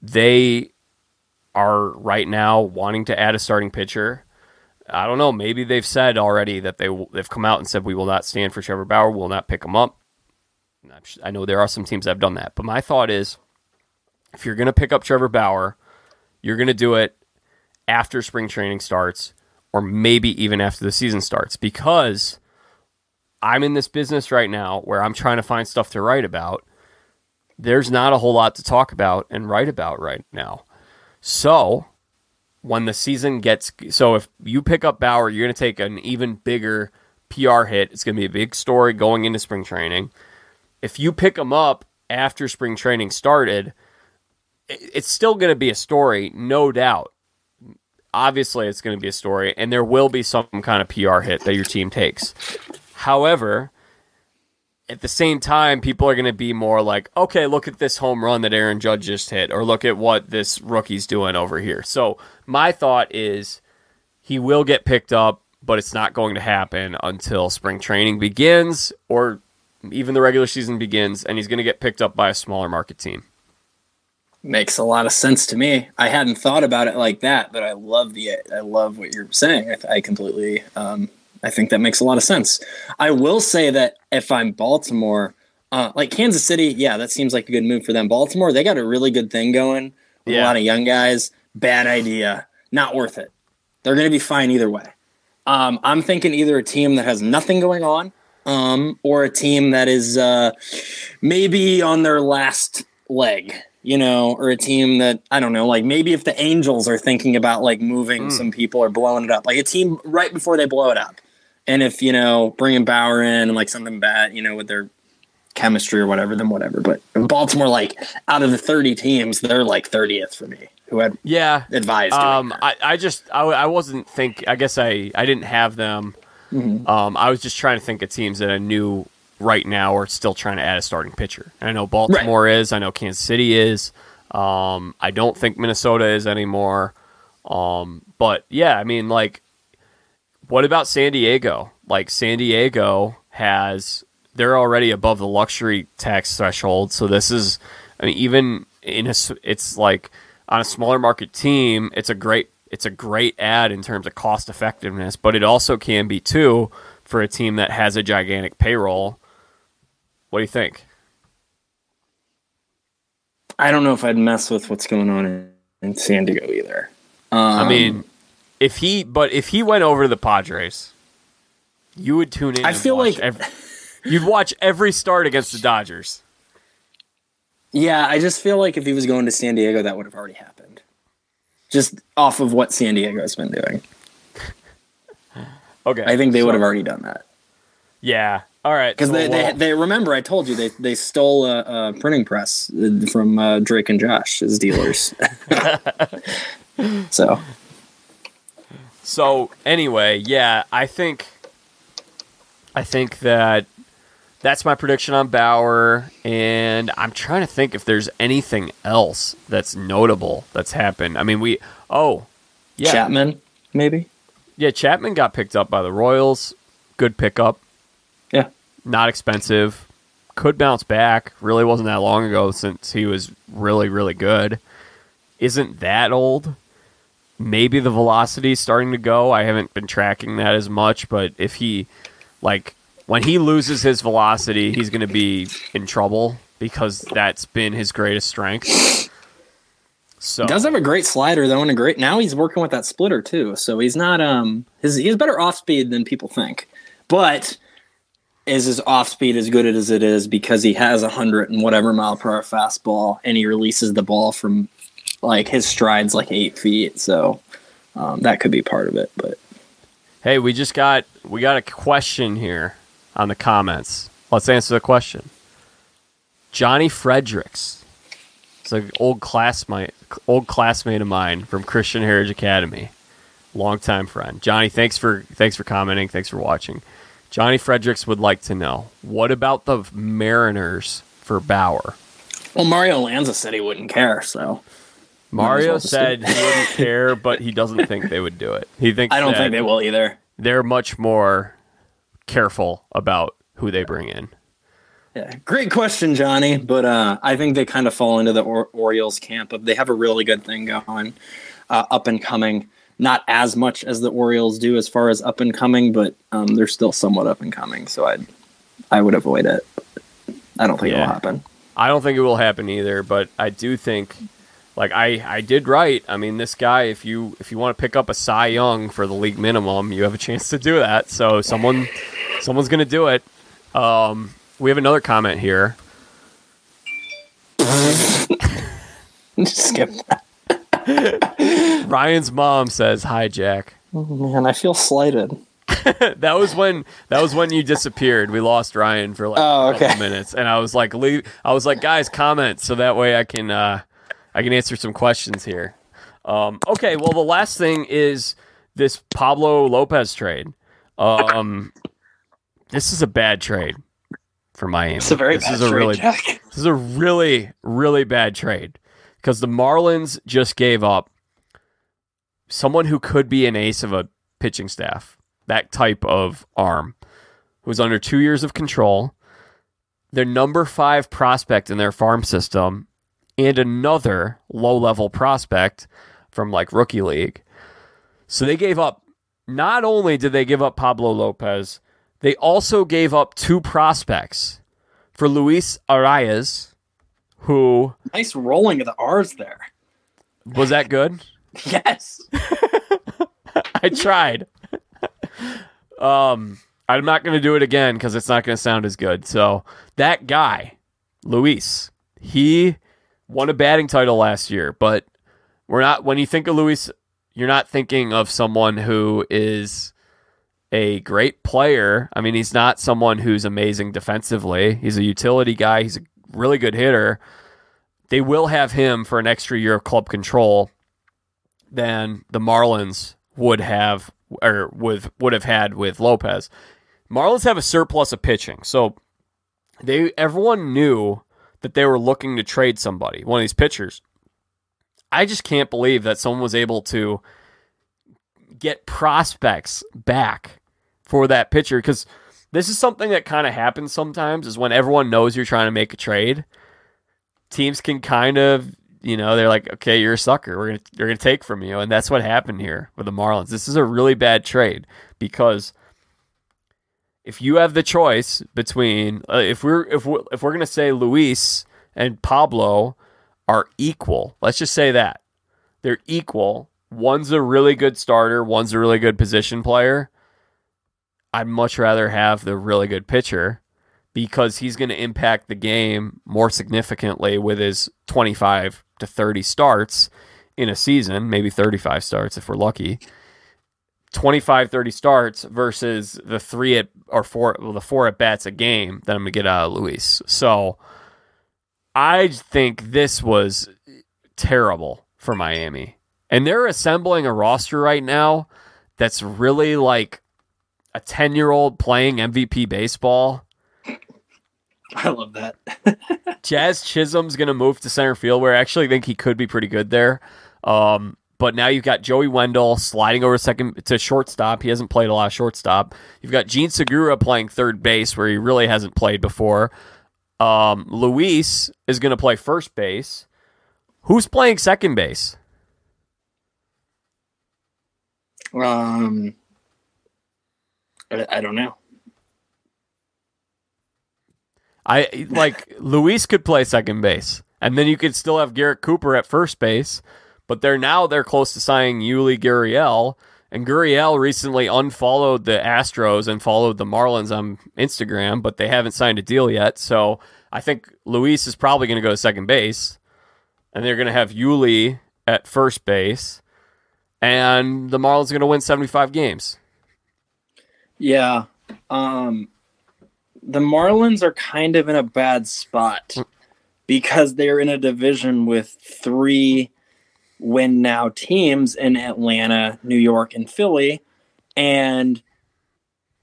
they are right now wanting to add a starting pitcher I don't know. Maybe they've said already that they they've come out and said we will not stand for Trevor Bauer. We will not pick him up. I know there are some teams that have done that, but my thought is, if you're going to pick up Trevor Bauer, you're going to do it after spring training starts, or maybe even after the season starts, because I'm in this business right now where I'm trying to find stuff to write about. There's not a whole lot to talk about and write about right now. So when the season gets so if you pick up Bauer, you're going to take an even bigger PR hit. It's going to be a big story going into spring training. If you pick him up after spring training started, it's still going to be a story, no doubt. Obviously, it's going to be a story, and there will be some kind of PR hit that your team takes. However, at the same time, people are going to be more like, okay, look at this home run that Aaron Judge just hit, or look at what this rookie's doing over here. So, my thought is he will get picked up, but it's not going to happen until spring training begins or even the regular season begins, and he's going to get picked up by a smaller market team. Makes a lot of sense to me. I hadn't thought about it like that, but I love the I love what you're saying. I, I completely um, I think that makes a lot of sense. I will say that if I'm Baltimore, uh, like Kansas City, yeah, that seems like a good move for them. Baltimore, they got a really good thing going. with A lot of young guys. Bad idea. Not worth it. They're going to be fine either way. Um, I'm thinking either a team that has nothing going on, um, or a team that is uh, maybe on their last leg, you know, or a team that I don't know, like maybe if the Angels are thinking about like moving Mm. some people or blowing it up, like a team right before they blow it up, and if you know bringing Bauer in and like something bad, you know, with their chemistry or whatever, then whatever. But Baltimore, like out of the 30 teams, they're like 30th for me. Who had Yeah. advised? Um. I, I just I, I wasn't think I guess I I didn't have them. Mhm. Um, I was just trying to think of teams that I knew right now are still trying to add a starting pitcher. And I know Baltimore is. I know Kansas City is. Um, I don't think Minnesota is anymore. Um, but yeah, I mean, like, what about San Diego? Like, San Diego has they're already above the luxury tax threshold, so this is, I mean, even in a, it's like on a smaller market team, it's a great it's a great ad in terms of cost effectiveness, but it also can be too for a team that has a gigantic payroll. What do you think? I don't know if I'd mess with what's going on in, San Diego either. Um, I mean, if he but if he went over to the Padres, you would tune in. I feel like- every, you'd watch every start against the Dodgers. yeah, I just feel like if he was going to San Diego, that would have already happened. Just off of what San Diego's been doing, Okay, I think they so- would have already done that. Yeah. All right. Because so they, they, we'll- they remember I told you they, they stole a, a printing press uh, from uh, Drake and Josh as dealers. so So anyway, yeah, I think I think that that's my prediction on Bauer, and I'm trying to think if there's anything else that's notable that's happened. I mean, we oh yeah Chapman, maybe. yeah Chapman got picked up by the Royals, good pickup, not expensive, could bounce back. Really wasn't that long ago since he was really really good. Isn't that old? maybe the velocity's starting to go. I haven't been tracking that as much, but if he like when he loses his velocity, he's going to be in trouble because that's been his greatest strength. So he does have a great slider though, and a great. Now he's working with that splitter too, so he's not um his he's better off speed than people think, but. Is his off speed as good as it is because he has a hundred and whatever mile per hour fastball and he releases the ball from like his strides like eight feet, so um, that could be part of it. But Hey, we just got we got a question here on the comments. Let's answer the question. Johnny Fredericks. It's an old classmate old classmate of mine from Christian Heritage Academy. Longtime friend. Johnny, thanks for thanks for commenting. Thanks for watching. Johnny Fredericks would like to know what about the Mariners for Bauer? well, Mario Lanza said he wouldn't care, so Mario said he wouldn't care, but he doesn't think they would do it. He thinks I don't think they will either. they're much more careful about who they bring in. Yeah, great question, Johnny. But uh, I think they kind of fall into the or- Orioles camp of they have a really good thing going, uh, up and coming. Not as much as the Orioles do as far as up and coming, but um, they're still somewhat up and coming. So I, would I would avoid it. I don't think Yeah. it'll happen. I don't think it will happen either, but I do think like I, I did right. I mean, this guy if you if you want to pick up a Cy Young for the league minimum, you have a chance to do that. So someone someone's going to do it. Um, we have another comment here. Skip. that. Ryan's mom says, "Hi Jack." Man, I feel slighted. that was when that was when you disappeared. We lost Ryan for like Oh, a couple okay. minutes, and I was like, leave. I was like, guys, comment so that way I can uh, I can answer some questions here. Um, okay, well, the last thing is this Pablo Lopez trade. Um, this is a bad trade for Miami. It's a very this bad is a trade, really Jack. this is a really really bad trade because the Marlins just gave up someone who could be an ace of a pitching staff, that type of arm, who's under two years of control, their number five prospect in their farm system, and another low level prospect from like rookie league. So they gave up. Not only did they give up Pablo Lopez, they also gave up two prospects for Luis Arraez, who Nice rolling of the R's there. was that good? Yes. I tried. um, I'm not going to do it again because it's not going to sound as good. So that guy, Luis, he won a batting title last year, but we're not. When you think of Luis, you're not thinking of someone who is a great player. I mean, he's not someone who's amazing defensively. He's a utility guy. He's a really good hitter. They will have him for an extra year of club control than the Marlins would have or with would have had with Lopez. Marlins have a surplus of pitching, so they everyone knew that they were looking to trade somebody, one of these pitchers. I just can't believe that someone was able to get prospects back for that pitcher because this is something that kind of happens sometimes is when everyone knows you're trying to make a trade teams can kind of you know, they're like, okay, you're a sucker. We're gonna you're gonna take from you, and that's what happened here with the Marlins. This is a really bad trade because if you have the choice between uh, if we're if we're, if we're gonna say Luis and Pablo are equal, let's just say that they're equal. One's a really good starter, one's a really good position player. I'd much rather have the really good pitcher because he's going to impact the game more significantly with his 25 to 30 starts in a season, maybe 35 starts if we're lucky. 25 30 starts versus the three at or four well, the four at bats a game that I'm gonna get out of Luis. So I think this was terrible for Miami. And they're assembling a roster right now that's really like a 10 year old playing MVP baseball. I love that. Jazz Chisholm's going to move to center field, where I actually think he could be pretty good there. Um, but now you've got Joey Wendle sliding over second to shortstop. He hasn't played a lot of shortstop. You've got Jean Segura playing third base, where he really hasn't played before. Um, Luis is going to play first base. Who's playing second base? Um, I, don't know. I like Luis could play second base, and then you could still have Garrett Cooper at first base. But they're now they're close to signing Yuli Gurriel, and Gurriel recently unfollowed the Astros and followed the Marlins on Instagram, but they haven't signed a deal yet. So I think Luis is probably going to go to second base, and they're going to have Yuli at first base, and the Marlins are going to win seventy five games. Yeah. Um, the Marlins are kind of in a bad spot because they're in a division with three win now teams in Atlanta, New York, and Philly. And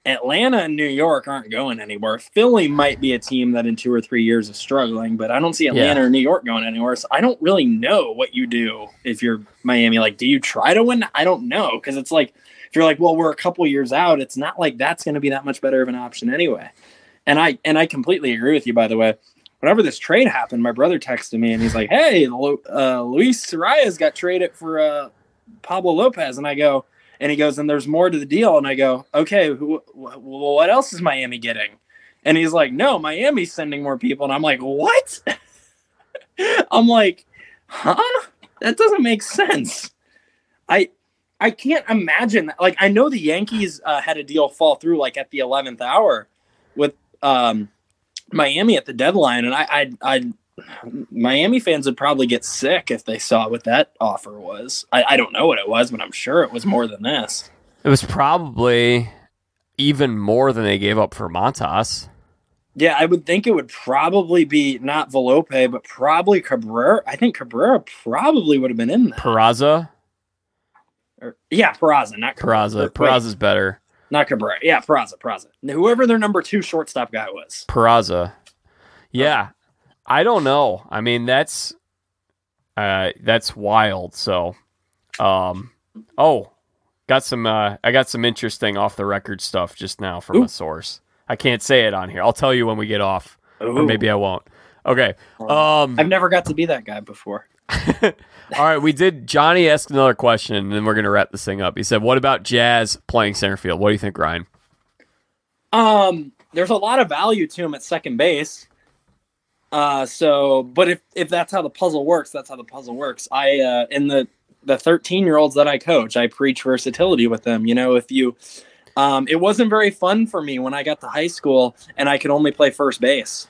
Atlanta and New York aren't going anywhere. Philly might be a team that in two or three years is struggling, but I don't see Atlanta Yeah. or New York going anywhere. So I don't really know what you do if you're Miami. Like, do you try to win? I don't know. Because it's like, if you're like, well, we're a couple years out, it's not like that's going to be that much better of an option anyway. And I and I completely agree with you. By the way, whenever this trade happened, my brother texted me and he's like, "Hey, uh, Luis Arraez's got traded for uh, Pablo Lopez," and I go, and he goes, "And there's more to the deal," and I go, "Okay, wh- well, what else is Miami getting?" And he's like, "No, Miami's sending more people," and I'm like, "What?" I'm like, "Huh? That doesn't make sense." I I can't imagine that. Like, I know the Yankees uh, had a deal fall through like at the eleventh hour with um, Miami at the deadline, and I, I, I, Miami fans would probably get sick if they saw what that offer was. I, I don't know what it was, but I'm sure it was more than this. It was probably even more than they gave up for Montas. Yeah, I would think it would probably be not Volpe, but probably Cabrera. I think Cabrera probably would have been in there. Peraza, Or- yeah, Peraza, not Cabrera. Peraza, Wait, Peraza's better. not Cabrera. Yeah, Peraza, Peraza. Whoever their number two shortstop guy was. Peraza. Yeah. I don't know. I mean, that's uh that's wild. So um oh, got some uh I got some interesting off the record stuff just now from Ooh. a source. I can't say it on here. I'll tell you when we get off. Or maybe I won't. Okay. Um I've never got to be that guy before. all right, we did Johnny asked another question and then we're gonna wrap this thing up. He said, What about Jazz playing center field? What do you think, Ryan? Um, there's a lot of value to him at second base. Uh, so, but if if that's how the puzzle works, that's how the puzzle works. I uh, in the the 13 year olds that I coach, I preach versatility with them. You know, if you, um, it wasn't very fun for me when I got to high school and I could only play first base.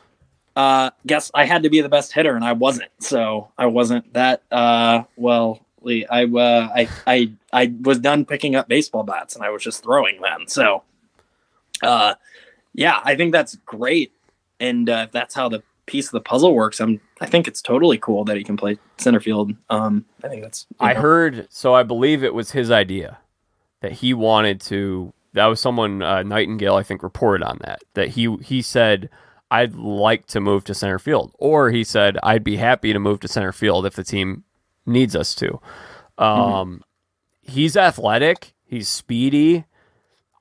Uh, guess I had to be the best hitter and I wasn't. So I wasn't that uh well. I uh, I I I was done picking up baseball bats and I was just throwing them. So uh yeah i think that's great and uh, if that's how the piece of the puzzle works i'm i think it's totally cool that he can play center field um i think that's I know. heard, so I believe it was his idea that he wanted to. That was someone uh, Nightengale, I think, reported on that. That he he said, "I'd like to move to center field," or he said, "I'd be happy to move to center field if the team needs us to." Um, he's athletic. He's speedy.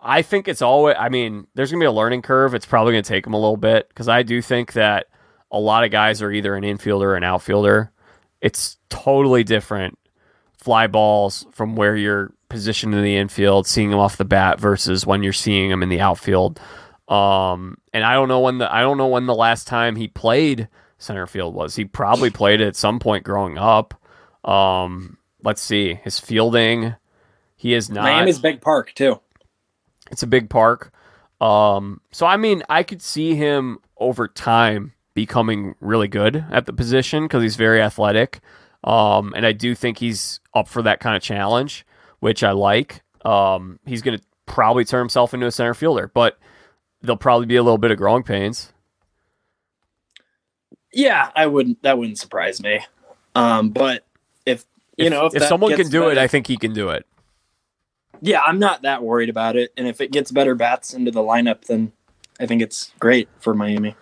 I think it's always. I mean, there's gonna be a learning curve. It's probably gonna take him a little bit because I do think that a lot of guys are either an infielder or an outfielder it's totally different fly balls from where you're positioned in the infield, seeing them off the bat versus when you're seeing them in the outfield. Um, and I don't know when the I don't know when the last time he played center field was. He probably played it at some point growing up. Um, let's see his fielding. He is not. Miami's big park too. It's a big park. Um, so I mean, I could see him over time becoming really good at the position because he's very athletic. Um, and I do think he's up for that kind of challenge, which I like. Um, he's going to probably turn himself into a center fielder, but there'll probably be a little bit of growing pains. Yeah, I wouldn't. That wouldn't surprise me. Um, but if you if, know, if, if someone can do better, it, I think he can do it. Yeah, I'm not that worried about it. And if it gets better bats into the lineup, then I think it's great for Miami.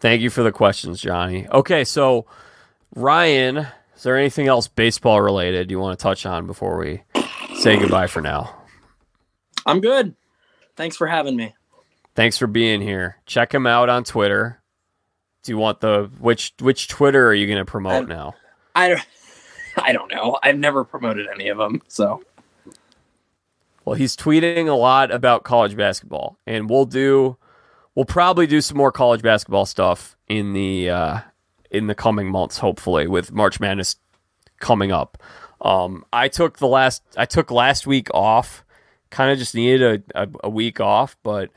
Thank you for the questions, Johnny. Okay, so Ryan, is there anything else baseball related you want to touch on before we say goodbye for now? I'm good. Thanks for having me. Thanks for being here. Check him out on Twitter. Do you want the which which Twitter are you going to promote I, now? I don't I don't know. I've never promoted any of them, so well, he's tweeting a lot about college basketball, and we'll do, we'll probably do some more college basketball stuff in the uh, in the coming months, hopefully, with March Madness coming up. Um, I took the last, I took last week off, kind of just needed a, a, a week off, but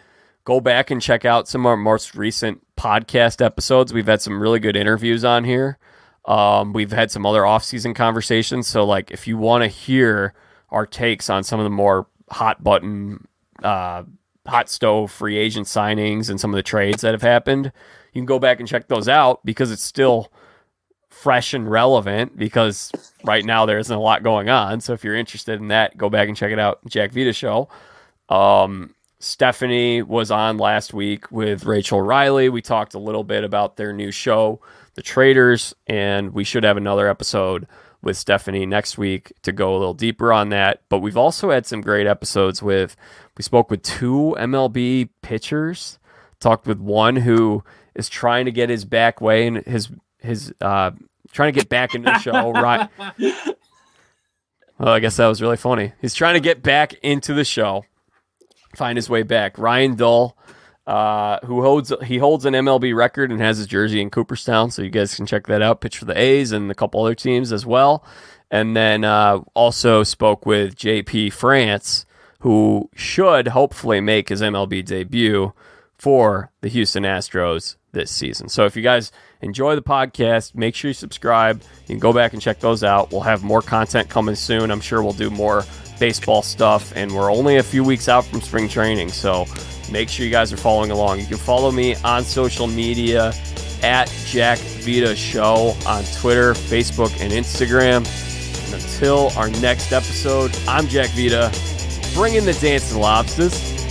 go back and check out some of our most recent podcast episodes. We've had some really good interviews on here. Um, we've had some other off-season conversations. So, like, if you want to hear our takes on some of the more hot button, uh, hot stove free agent signings and some of the trades that have happened. You can go back and check those out because it's still fresh and relevant because right now there isn't a lot going on. So if you're interested in that, go back and check it out. Jack Vita show. Um, Stephanie was on last week with Rachel Riley. We talked a little bit about their new show, The Traders, and we should have another episode with Stephanie next week to go a little deeper on that. But we've also had some great episodes with, we spoke with two MLB pitchers, talked with one who is trying to get his back way and his, his, uh, trying to get back into the show. right. Well, I guess that was really funny. He's trying to get back into the show, find his way back. Ryan Dull uh, who holds he holds an MLB record and has his jersey in Cooperstown, so you guys can check that out. Pitch for the A's and a couple other teams as well. And then uh, also spoke with JP France, who should hopefully make his MLB debut for the Houston Astros this season. So if you guys enjoy the podcast, make sure you subscribe. You can go back and check those out. We'll have more content coming soon. I'm sure we'll do more baseball stuff, and we're only a few weeks out from spring training, so make sure you guys are following along. You can follow me on social media at Jack Vita Show on Twitter, Facebook, and Instagram. And until our next episode, I'm Jack Vita, bringing the dancing lobsters.